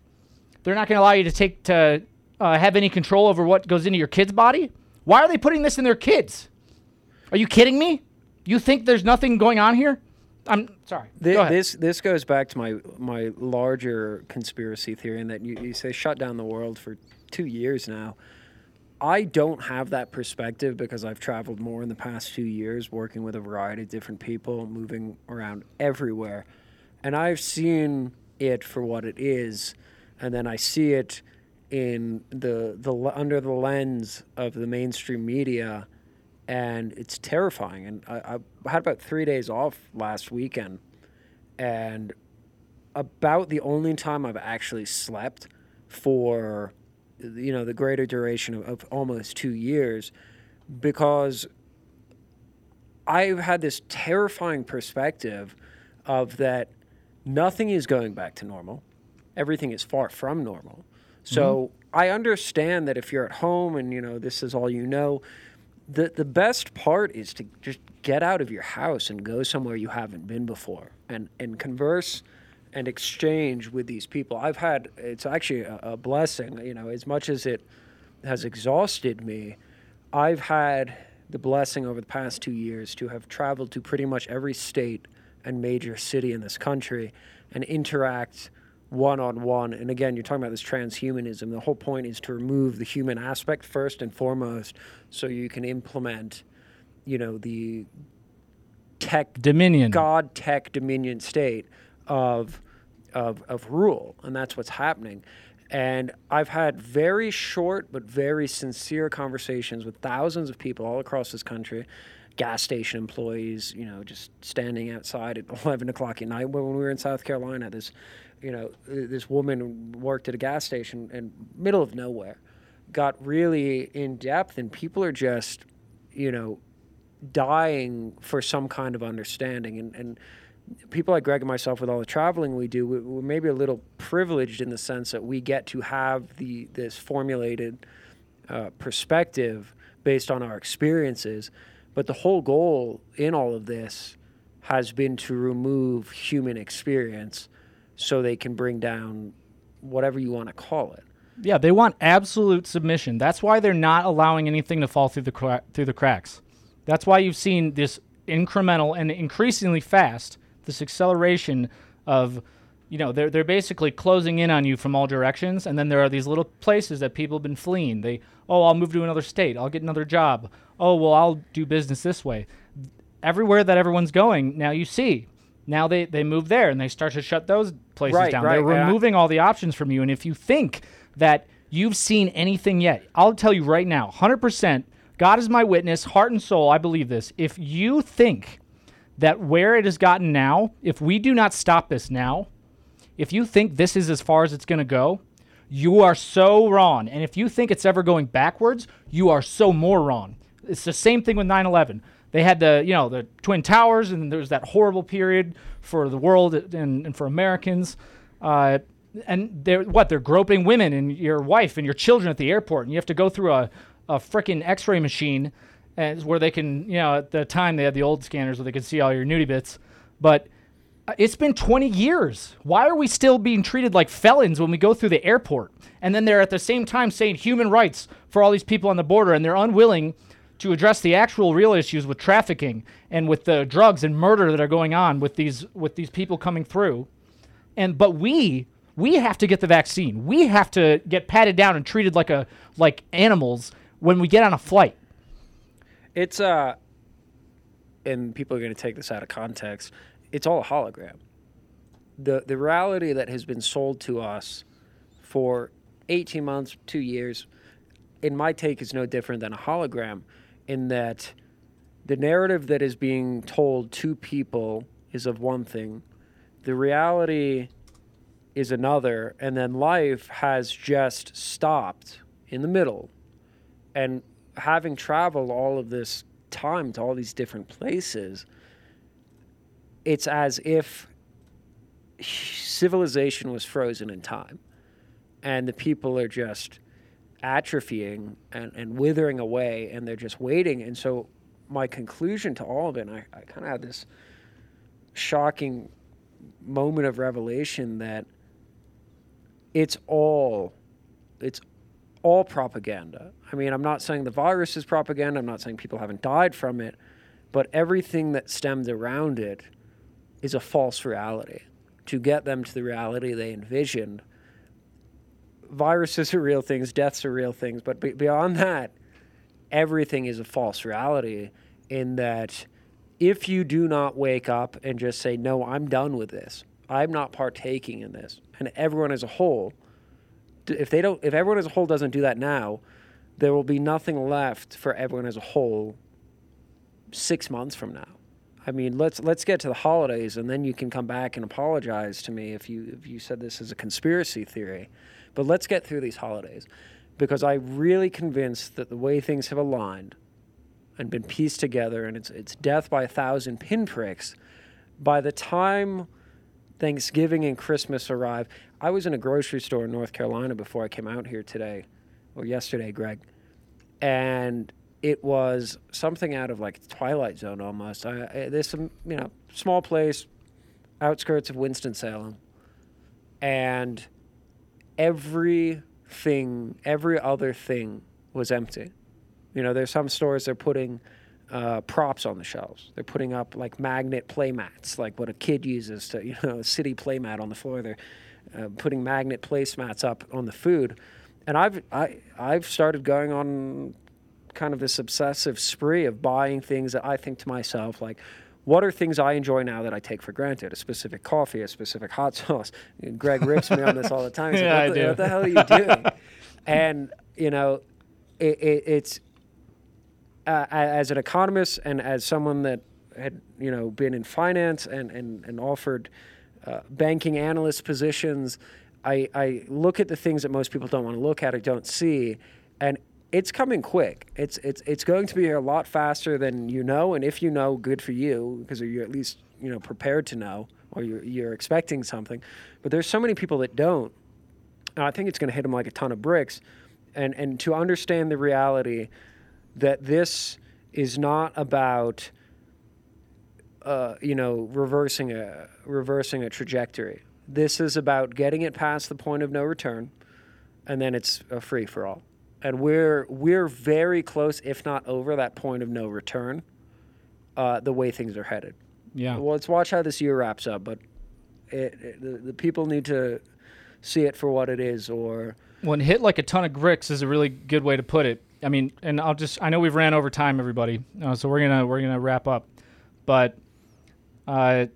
A: They're not going to allow you to take to uh, have any control over what goes into your kid's body. Why are they putting this in their kids? Are you kidding me? You think there's nothing going on here? I'm sorry.
B: Thi-
A: Go ahead.
B: This this goes back to my my larger conspiracy theory, in that you, you say shut down the world for two years now. I don't have that perspective because I've traveled more in the past two years, working with a variety of different people, moving around everywhere, and I've seen it for what it is, and then I see it in the the under the lens of the mainstream media and it's terrifying. And I, I had about three days off last weekend, and about the only time I've actually slept for, you know, the greater duration of, of almost two years, because I've had this terrifying perspective of that nothing is going back to normal. Everything is far from normal. So mm-hmm. I understand that if you're at home and you know this is all you know, the the best part is to just get out of your house and go somewhere you haven't been before and and converse and exchange with these people. I've had it's actually a, a blessing, you know, as much as it has exhausted me, I've had the blessing over the past 2 years to have traveled to pretty much every state and major city in this country and interact one on one. And again, you're talking about this transhumanism. The whole point is to remove the human aspect first and foremost so you can implement, you know, the tech
A: Dominion.
B: God tech dominion state of of of rule. And that's what's happening. And I've had very short but very sincere conversations with thousands of people all across this country, gas station employees, you know, just standing outside at [LAUGHS] 11 o'clock at night. When we were in South Carolina, this, you know, this woman worked at a gas station in middle of nowhere, got really in depth, and people are just, you know, dying for some kind of understanding. And, and people like Greg and myself, with all the traveling we do, we- we're maybe a little privileged in the sense that we get to have the this formulated uh, perspective based on our experiences. But the whole goal in all of this has been to remove human experience so they can bring down whatever you want to call it.
A: Yeah, they want absolute submission. That's why they're not allowing anything to fall through the cra- through the cracks. That's why you've seen this incremental and increasingly fast this acceleration of you know they're they're basically closing in on you from all directions and then there are these little places that people have been fleeing. They oh, I'll move to another state. I'll get another job. Oh, well, I'll do business this way. Everywhere that everyone's going, now you see. Now they, they move there and they start to shut those places
B: Right,
A: down.
B: right,
A: They're removing all the options from you. And if you think that you've seen anything yet, I'll tell you right now, 100%, God is my witness, heart and soul, I believe this. If you think that where it has gotten now, if we do not stop this now, if you think this is as far as it's going to go, you are so wrong. And if you think it's ever going backwards, you are so more wrong. It's the same thing with 9/11. They had the, you know, the twin towers, and there was that horrible period for the world and, and for Americans. Uh, and they're what? They're groping women and your wife and your children at the airport, and you have to go through a, a freaking X-ray machine, as where they can, you know, at the time they had the old scanners where they could see all your nudie bits, but uh, it's been 20 years. Why are we still being treated like felons when we go through the airport? And then they're at the same time saying human rights for all these people on the border, and they're unwilling to address the actual real issues with trafficking and with the drugs and murder that are going on with these with these people coming through. And but we we have to get the vaccine. We have to get patted down and treated like a like animals when we get on a flight.
B: It's uh and people are going to take this out of context. It's all a hologram. The the reality that has been sold to us for 18 months, 2 years in my take is no different than a hologram in that the narrative that is being told to people is of one thing. The reality is another and then life has just stopped in the middle. And having traveled all of this time to all these different places, it's as if civilization was frozen in time and the people are just atrophying and, and withering away and they're just waiting. And so my conclusion to all of it, I, I kind of had this shocking moment of revelation that it's all it's all propaganda. I mean, I'm not saying the virus is propaganda, I'm not saying people haven't died from it, but everything that stemmed around it is a false reality to get them to the reality they envisioned viruses are real things, deaths are real things, but beyond that, everything is a false reality in that if you do not wake up and just say, no, I'm done with this, I'm not partaking in this, and everyone as a whole, if they don't, if everyone as a whole doesn't do that now, there will be nothing left for everyone as a whole six months from now. I mean, let's let's get to the holidays, and then you can come back and apologize to me if you if you said this is a conspiracy theory. But let's get through these holidays because I'm really convinced that the way things have aligned and been pieced together, and it's, it's death by a thousand pinpricks, by the time Thanksgiving and Christmas arrive, I was in a grocery store in North Carolina before I came out here today, or yesterday, Greg, and it was something out of like Twilight Zone almost. I, I, there's some, you know, small place, outskirts of Winston Salem, and everything, every other thing was empty. You know, there's some stores they're putting uh, props on the shelves. They're putting up like magnet play mats, like what a kid uses to, you know, [LAUGHS] a city play mat on the floor. They're uh, putting magnet placemats up on the food. And I've, I, I've started going on kind of this obsessive spree of buying things that I think to myself, like, what are things I enjoy now that I take for granted? A specific coffee, a specific hot sauce. [LAUGHS] Greg rips me on this all the time. He's
A: yeah,
B: like, what,
A: I
B: the,
A: do.
B: what the hell are you doing? [LAUGHS] and, you know, it, it, it's uh, as an economist and as someone that had, you know, been in finance and, and, and offered uh, banking analyst positions, I, I look at the things that most people don't want to look at or don't see. And it's coming quick. It's it's it's going to be a lot faster than you know, and if you know, good for you because you're at least you know prepared to know or you're you're expecting something. But there's so many people that don't, and I think it's going to hit them like a ton of bricks. And and to understand the reality that this is not about uh, you know reversing a reversing a trajectory. This is about getting it past the point of no return, and then it's a free for all and we're we're very close, if not over that point of no return. Uh, the way things are headed.
A: Yeah.
B: Well, let's watch how this year wraps up, but it, it, the, the people need to see it for what it is, or
A: when hit like a ton of bricks is a really good way to put it. I mean, and I'll just I know we've ran over time, everybody, uh, so we're gonna we're gonna wrap up, but uh,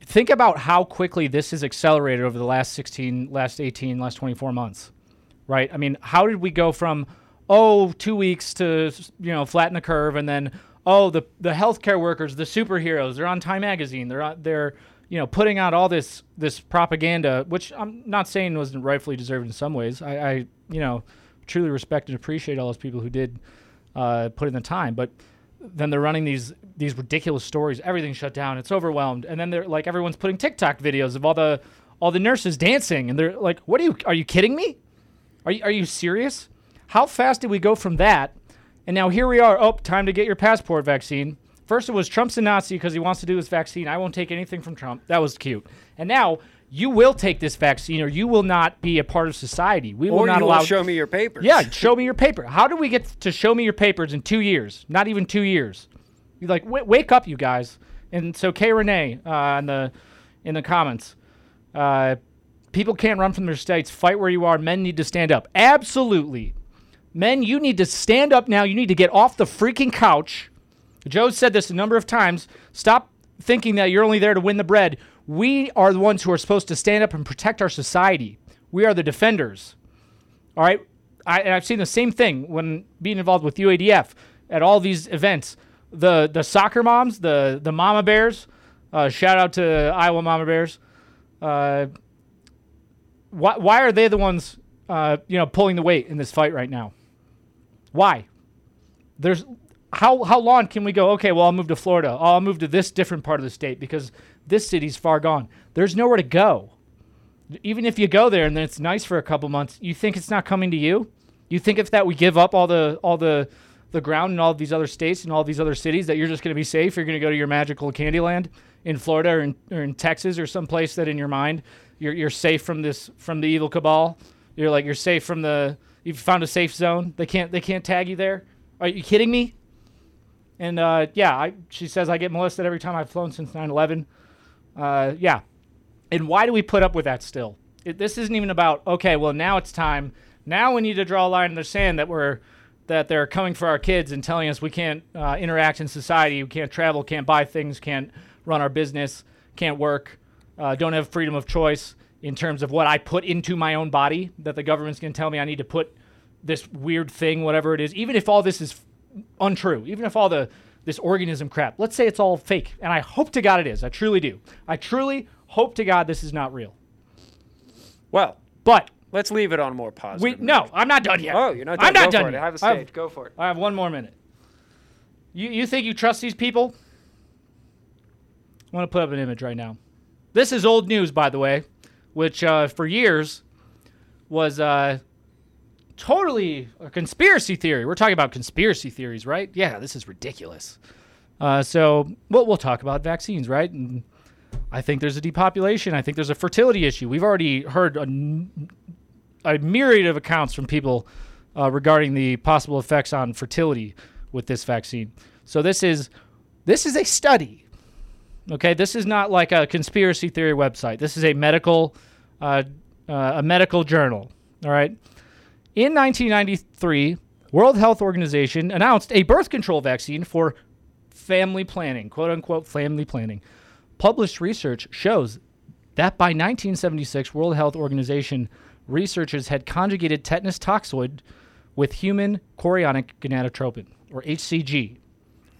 A: think about how quickly this has accelerated over the last 16, last 18, last 24 months right? I mean, how did we go from oh two weeks to you know flatten the curve and then oh the the healthcare workers, the superheroes, they're on Time magazine. They're they're you know putting out all this this propaganda, which I'm not saying wasn't rightfully deserved in some ways. I, I you know truly respect and appreciate all those people who did uh, put in the time, but then they're running these these ridiculous stories. Everything's shut down. It's overwhelmed, and then they're like everyone's putting TikTok videos of all the all the nurses dancing, and they're like, "What are you? Are you kidding me? Are you are you serious? How fast did we go from that?" And now here we are. Oh, time to get your passport vaccine. First it was Trump's a Nazi because he wants to do this vaccine. I won't take anything from Trump. That was cute. And now you will take this vaccine, or you will not be a part of society. We will
B: or
A: not
B: you
A: allow.
B: will show me your papers.
A: Yeah, show me your paper. How do we get to show me your papers in two years? Not even two years. You like w- wake up, you guys. And so K Renee uh, in the in the comments, uh, people can't run from their states. Fight where you are. Men need to stand up. Absolutely, men, you need to stand up now. You need to get off the freaking couch. Joe said this a number of times. Stop thinking that you're only there to win the bread. We are the ones who are supposed to stand up and protect our society. We are the defenders. All right. I, and I've seen the same thing when being involved with UADF at all these events. The the soccer moms, the the mama bears. Uh, shout out to Iowa mama bears. Uh, why why are they the ones uh, you know pulling the weight in this fight right now? Why? There's how how long can we go? Okay, well I'll move to Florida. Oh, I'll move to this different part of the state because this city's far gone. There's nowhere to go even if you go there and then it's nice for a couple months, you think it's not coming to you? You think if that we give up all the all the the ground in all these other states and all these other cities that you're just going to be safe? You're going to go to your magical Candyland in Florida or in, or in Texas or someplace that in your mind you're you're safe from this from the evil cabal. You're like you're safe from the you've found a safe zone. They can't they can't tag you there. Are you kidding me? And uh, yeah, I, she says I get molested every time I've flown since 9/11. Uh, yeah, and why do we put up with that still? It, this isn't even about okay. Well, now it's time. Now we need to draw a line in the sand that we're that they're coming for our kids and telling us we can't uh, interact in society, we can't travel, can't buy things, can't run our business, can't work, uh, don't have freedom of choice in terms of what I put into my own body. That the government's going to tell me I need to put this weird thing, whatever it is, even if all this is untrue, even if all the this organism crap, let's say it's all fake, and I hope to God it is. I truly do. I truly hope to God this is not real.
B: Well,
A: but
B: let's leave it on a more positive.
A: we no, I'm not done yet.
B: Oh, you're not done.
A: I'm not
B: Go
A: done yet.
B: Have a
A: I have-
B: Go for it.
A: I have one more minute. You you think you trust these people? I want to put up an image right now. This is old news, by the way, which uh, for years was uh, totally a conspiracy theory. We're talking about conspiracy theories, right? Yeah, this is ridiculous. Uh, so we'll, we'll talk about vaccines, right? And I think there's a depopulation. I think there's a fertility issue. We've already heard a myriad of accounts from people uh, regarding the possible effects on fertility with this vaccine. So this is this is a study. Okay, this is not like a conspiracy theory website. This is a medical uh, uh, a medical journal. All right. In 1993, World Health Organization announced a birth control vaccine for family planning, quote unquote family planning. Published research shows that by 1976, World Health Organization researchers had conjugated tetanus toxoid with human chorionic gonadotropin, or HCG,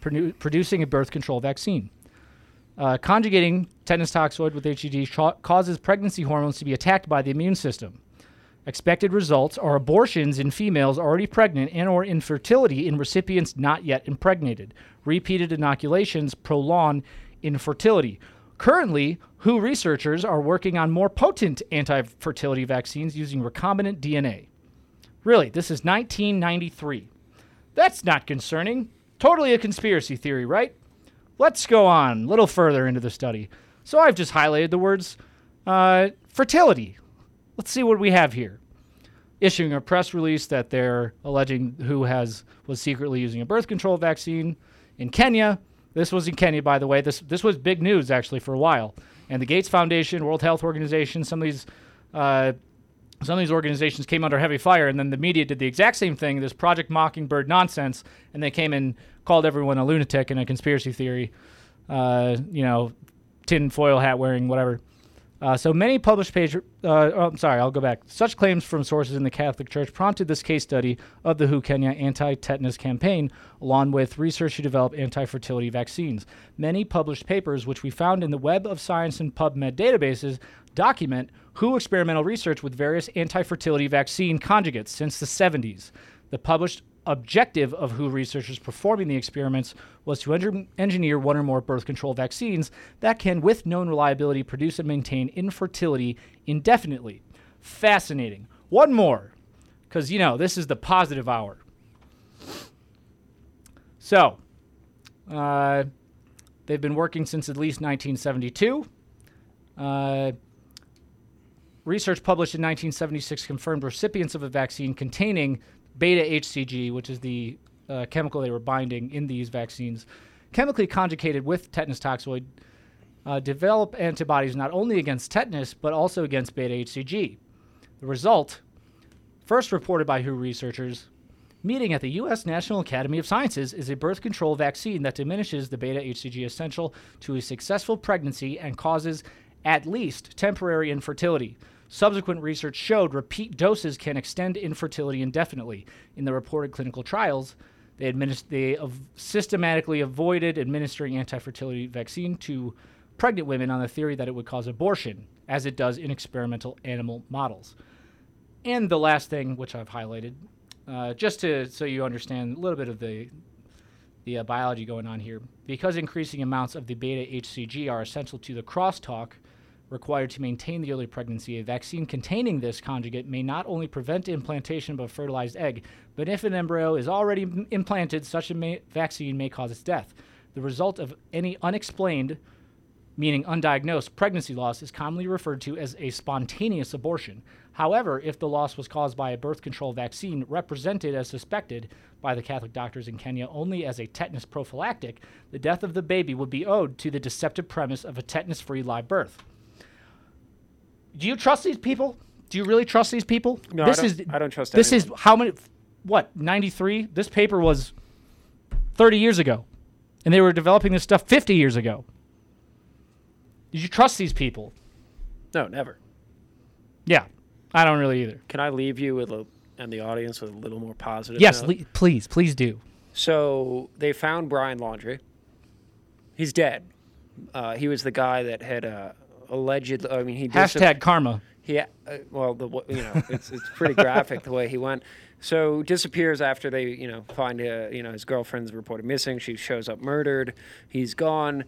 A: produ- producing a birth control vaccine. Uh, conjugating tetanus toxoid with HCG causes pregnancy hormones to be attacked by the immune system. Expected results are abortions in females already pregnant and or infertility in recipients not yet impregnated. Repeated inoculations prolong infertility. Currently, WHO researchers are working on more potent anti-fertility vaccines using recombinant DNA. Really, this is 1993. That's not concerning. Totally a conspiracy theory, right? Let's go on a little further into the study. So I've just highlighted the words uh, fertility. Let's see what we have here. Issuing a press release that they're alleging who has was secretly using a birth control vaccine in Kenya. This was in Kenya, by the way. This this was big news actually for a while. And the Gates Foundation, World Health Organization, some of these uh, some of these organizations came under heavy fire, and then the media did the exact same thing, this Project Mockingbird nonsense, and they came and called everyone a lunatic and a conspiracy theory, uh, you know, tin foil hat wearing, whatever. Uh, so many published page. Uh, oh, I'm sorry, I'll go back. Such claims from sources in the Catholic Church prompted this case study of the WHO Kenya anti-tetanus campaign, along with research to develop anti-fertility vaccines. Many published papers, which we found in the Web of Science and PubMed databases, document WHO experimental research with various anti-fertility vaccine conjugates since the 70s. The published objective of WHO researchers performing the experiments was to eng- engineer one or more birth control vaccines that can, with known reliability, produce and maintain infertility indefinitely. Fascinating. One more, because, you know, this is the positive hour. So, uh, they've been working since at least 1972. Uh, research published in 1976 confirmed recipients of a vaccine containing beta HCG, which is the uh, chemical they were binding in these vaccines, chemically conjugated with tetanus toxoid, uh, develop antibodies not only against tetanus but also against beta HCG. The result, first reported by WHO researchers, meeting at the U.S. National Academy of Sciences, is a birth control vaccine that diminishes the beta HCG essential to a successful pregnancy and causes at least temporary infertility. Subsequent research showed repeat doses can extend infertility indefinitely. In the reported clinical trials, they, administ- they av- systematically avoided administering anti fertility vaccine to pregnant women on the theory that it would cause abortion, as it does in experimental animal models. And the last thing, which I've highlighted, uh, just to so you understand a little bit of the the uh, biology going on here, because increasing amounts of the beta HCG are essential to the crosstalk required to maintain the early pregnancy, a vaccine containing this conjugate may not only prevent implantation of a fertilized egg, but if an embryo is already m- implanted, such a ma- vaccine may cause its death. The result of any unexplained, meaning undiagnosed, pregnancy loss is commonly referred to as a spontaneous abortion. However, if the loss was caused by a birth control vaccine represented as suspected by the Catholic doctors in Kenya only as a tetanus prophylactic, the death of the baby would be owed to the deceptive premise of a tetanus free live birth. Do you trust these people? Do you really trust these people?
B: No, I
A: this
B: don't-
A: is
B: I don't trust
A: This
B: anyone.
A: is how many? What ninety three? This paper was thirty years ago, and they were developing this stuff fifty years ago. Did you trust these people?
B: No, never.
A: Yeah, I don't really either.
B: Can I leave you with a, and the audience with a little more positive?
A: Yes, le- please, please do.
B: So they found Brian Laundrie. He's dead. Uh, he was the guy that had uh, alleged. I mean, he dis-
A: Hashtag karma.
B: Yeah, uh, well, the you know, it's it's pretty graphic the way he went. So disappears after they, you know, find uh, you know his girlfriend's reported missing. She shows up murdered. He's gone.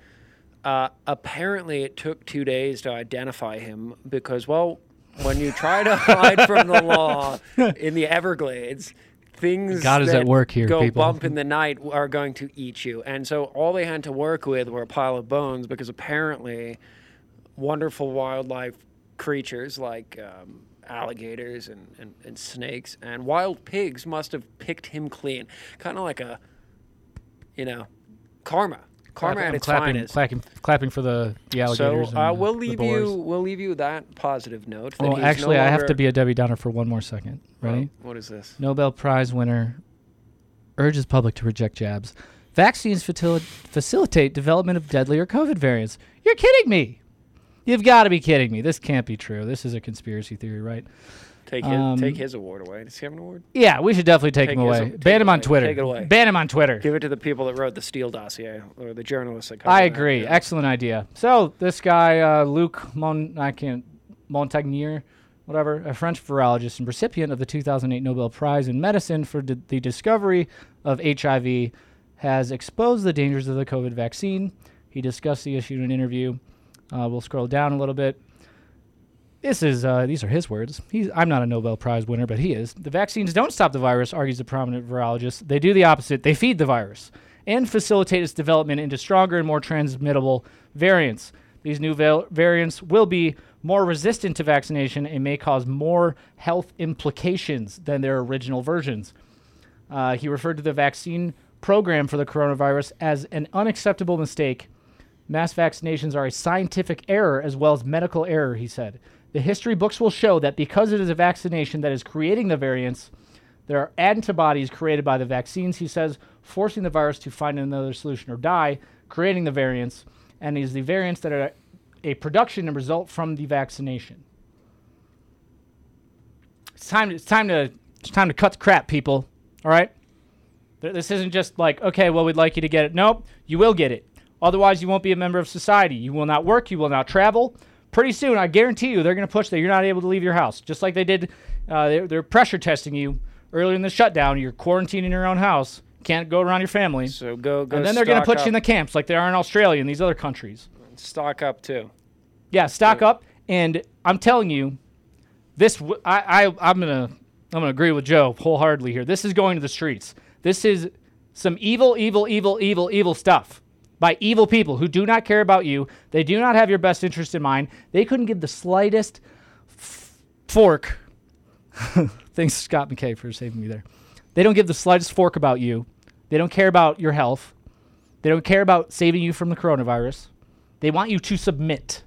B: Uh, apparently, it took two days to identify him because, well, when you try to hide from the law in the Everglades, things
A: God is at work here,
B: go
A: people.
B: bump in the night are going to eat you. And so all they had to work with were a pile of bones because apparently wonderful wildlife creatures like um, alligators and, and, and snakes and wild pigs must have picked him clean. Kind of like a, you know, karma. Karma
A: Clapping-
B: at its
A: clapping,
B: finest.
A: clapping, clapping for the, the alligators.
B: So uh, we'll
A: the
B: leave
A: boars.
B: you. We'll leave you that positive note.
A: Well,
B: he's
A: actually,
B: no
A: I have to be a Debbie Downer for one more second. Ready?
B: Oh, what is this?
A: Nobel Prize winner urges public to reject jabs. Vaccines facil- facilitate development of deadlier COVID variants. You're kidding me. You've got to be kidding me. This can't be true. This is a conspiracy theory, right?
B: Take his,
A: Um,
B: take his award away. Does he have an award?
A: Yeah, we should definitely take, him away.
B: take
A: Ban him on. Twitter.
B: Take it away.
A: Ban him on Twitter.
B: Give it to the people that wrote the Steele dossier or the journalists that
A: I agree. Excellent idea. So this guy, uh, Luc Mon, I can't, Montagnier, whatever, a French virologist and recipient of the 2008 Nobel Prize in Medicine for d- the discovery of HIV, has exposed the dangers of the COVID vaccine. He discussed the issue in an interview. Uh, we'll scroll down a little bit. This is uh, these are his words. He's, I'm not a Nobel Prize winner, but he is. The vaccines don't stop the virus, argues the prominent virologist. They do the opposite. They feed the virus and facilitate its development into stronger and more transmittable variants. These new variants will be more resistant to vaccination and may cause more health implications than their original versions. Uh, he referred to the vaccine program for the coronavirus as an unacceptable mistake. Mass vaccinations are a scientific error as well as medical error, he said. The history books will show that because it is a vaccination that is creating the variants, there are antibodies created by the vaccines, he says, forcing the virus to find another solution or die, creating the variants, and it is the variants that are a production and result from the vaccination. It's time. It's time to. It's time to cut the crap, people. All right. This isn't just like, okay, well, we'd like you to get it. Nope, you will get it. Otherwise, you won't be a member of society. You will not work. You will not travel. Pretty soon, I guarantee you, they're going to push that you're not able to leave your house, just like they did. Uh, they're, they're pressure testing you earlier in the shutdown. You're quarantining in your own house. Can't go around your family.
B: So go go.
A: and then they're going to put you in the camps like they are in Australia and these other countries.
B: stock up too.
A: Yeah, stock up. And I'm telling you, this w- I, I I'm gonna I'm gonna agree with Joe wholeheartedly here. This is going to the streets. This is some evil, evil, evil, evil, evil stuff by evil people who do not care about you. They do not have your best interest in mind. They couldn't give the slightest f- fork. [LAUGHS] Thanks, Scott McKay, for saving me there. They don't give the slightest fork about you. They don't care about your health. They don't care about saving you from the coronavirus. They want you to submit.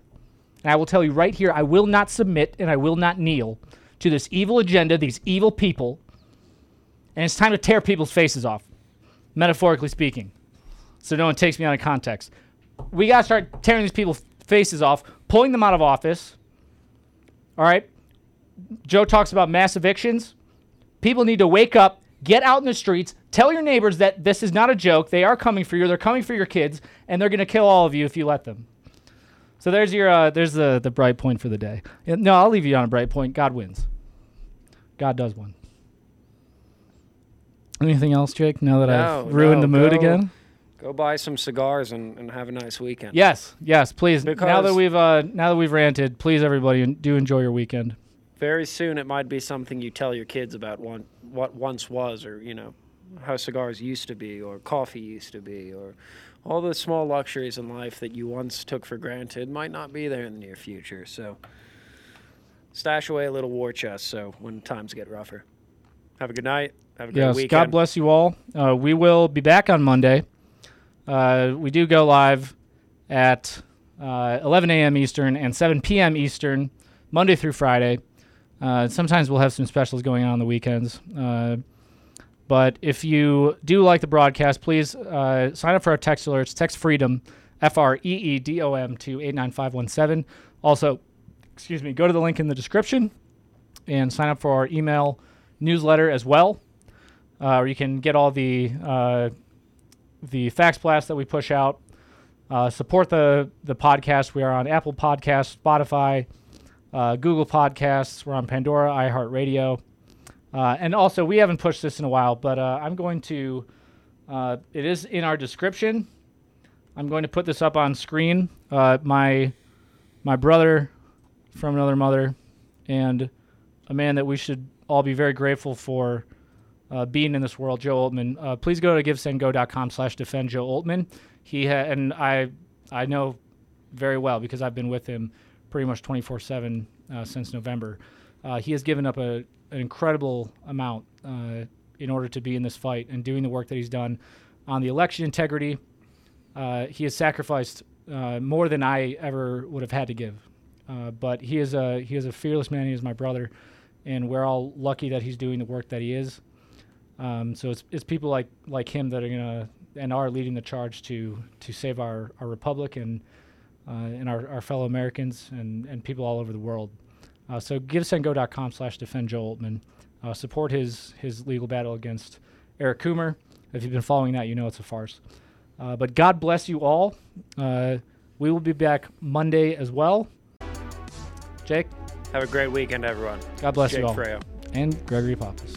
A: And I will tell you right here, I will not submit and I will not kneel to this evil agenda, these evil people. And it's time to tear people's faces off, metaphorically speaking. So no one takes me out of context. We got to start tearing these people's faces off, pulling them out of office. All right? Joe talks about mass evictions. People need to wake up, get out in the streets, tell your neighbors that this is not a joke. They are coming for you. They're coming for your kids, and they're going to kill all of you if you let them. So there's your uh, there's the the bright point for the day. No, I'll leave you on a bright point. God wins. God does win. Anything else, Jake? Now that
B: No,
A: I've ruined
B: no,
A: the mood
B: go-
A: again.
B: Go buy some cigars and, and have a nice weekend.
A: Yes, yes, please. now that we've uh, now that we've ranted, please everybody do enjoy your weekend.
B: Very soon, it might be something you tell your kids about one, what once was, or you know, how cigars used to be, or coffee used to be, or all the small luxuries in life that you once took for granted might not be there in the near future. So, stash away a little war chest so when times get rougher. Have a good night. Have a good
A: Yes,
B: weekend.
A: God bless you all. Uh, we will be back on Monday. Uh, we do go live at uh, 11 a.m. Eastern and 7 p.m. Eastern, Monday through Friday. Uh, sometimes we'll have some specials going on on the weekends. Uh, but if you do like the broadcast, please uh, sign up for our text alerts. Text Freedom, F R E E D O M, to 89517. Also, excuse me, go to the link in the description and sign up for our email newsletter as well. Uh, or you can get all the uh, the fax blast that we push out. Uh, support the the podcast. We are on Apple Podcasts, Spotify, uh, Google Podcasts. We're on Pandora, iHeartRadio, uh, and also we haven't pushed this in a while, but uh, I'm going to. Uh, it is in our description. I'm going to put this up on screen. Uh, my my brother from another mother, and a man that we should all be very grateful for uh, being in this world, Joe Oltmann. Uh, please go to givesendgo.com slash defend Joe Oltmann. He ha- and I I know very well because I've been with him pretty much 24 7 uh, since November. Uh, he has given up a, an incredible amount uh, in order to be in this fight and doing the work that he's done on the election integrity. Uh, he has sacrificed more than I ever would have had to give. But he is a he is a fearless man. He is my brother, and we're all lucky that he's doing the work that he is. Um, so it's, it's people like like him that are gonna and are leading the charge to to save our, our republic and uh, and our, our fellow Americans and, and people all over the world. Uh, so givesendgo.com slash defend Joe Oltmann. Uh, support his his legal battle against Eric Coomer. If you've been following that, you know it's a farce. Uh, but God bless you all. Uh, we will be back Monday as well. Jake,
B: Have a great weekend, everyone.
A: God bless
B: Jake
A: you all.
B: Freyo.
A: And Gregory Pappas.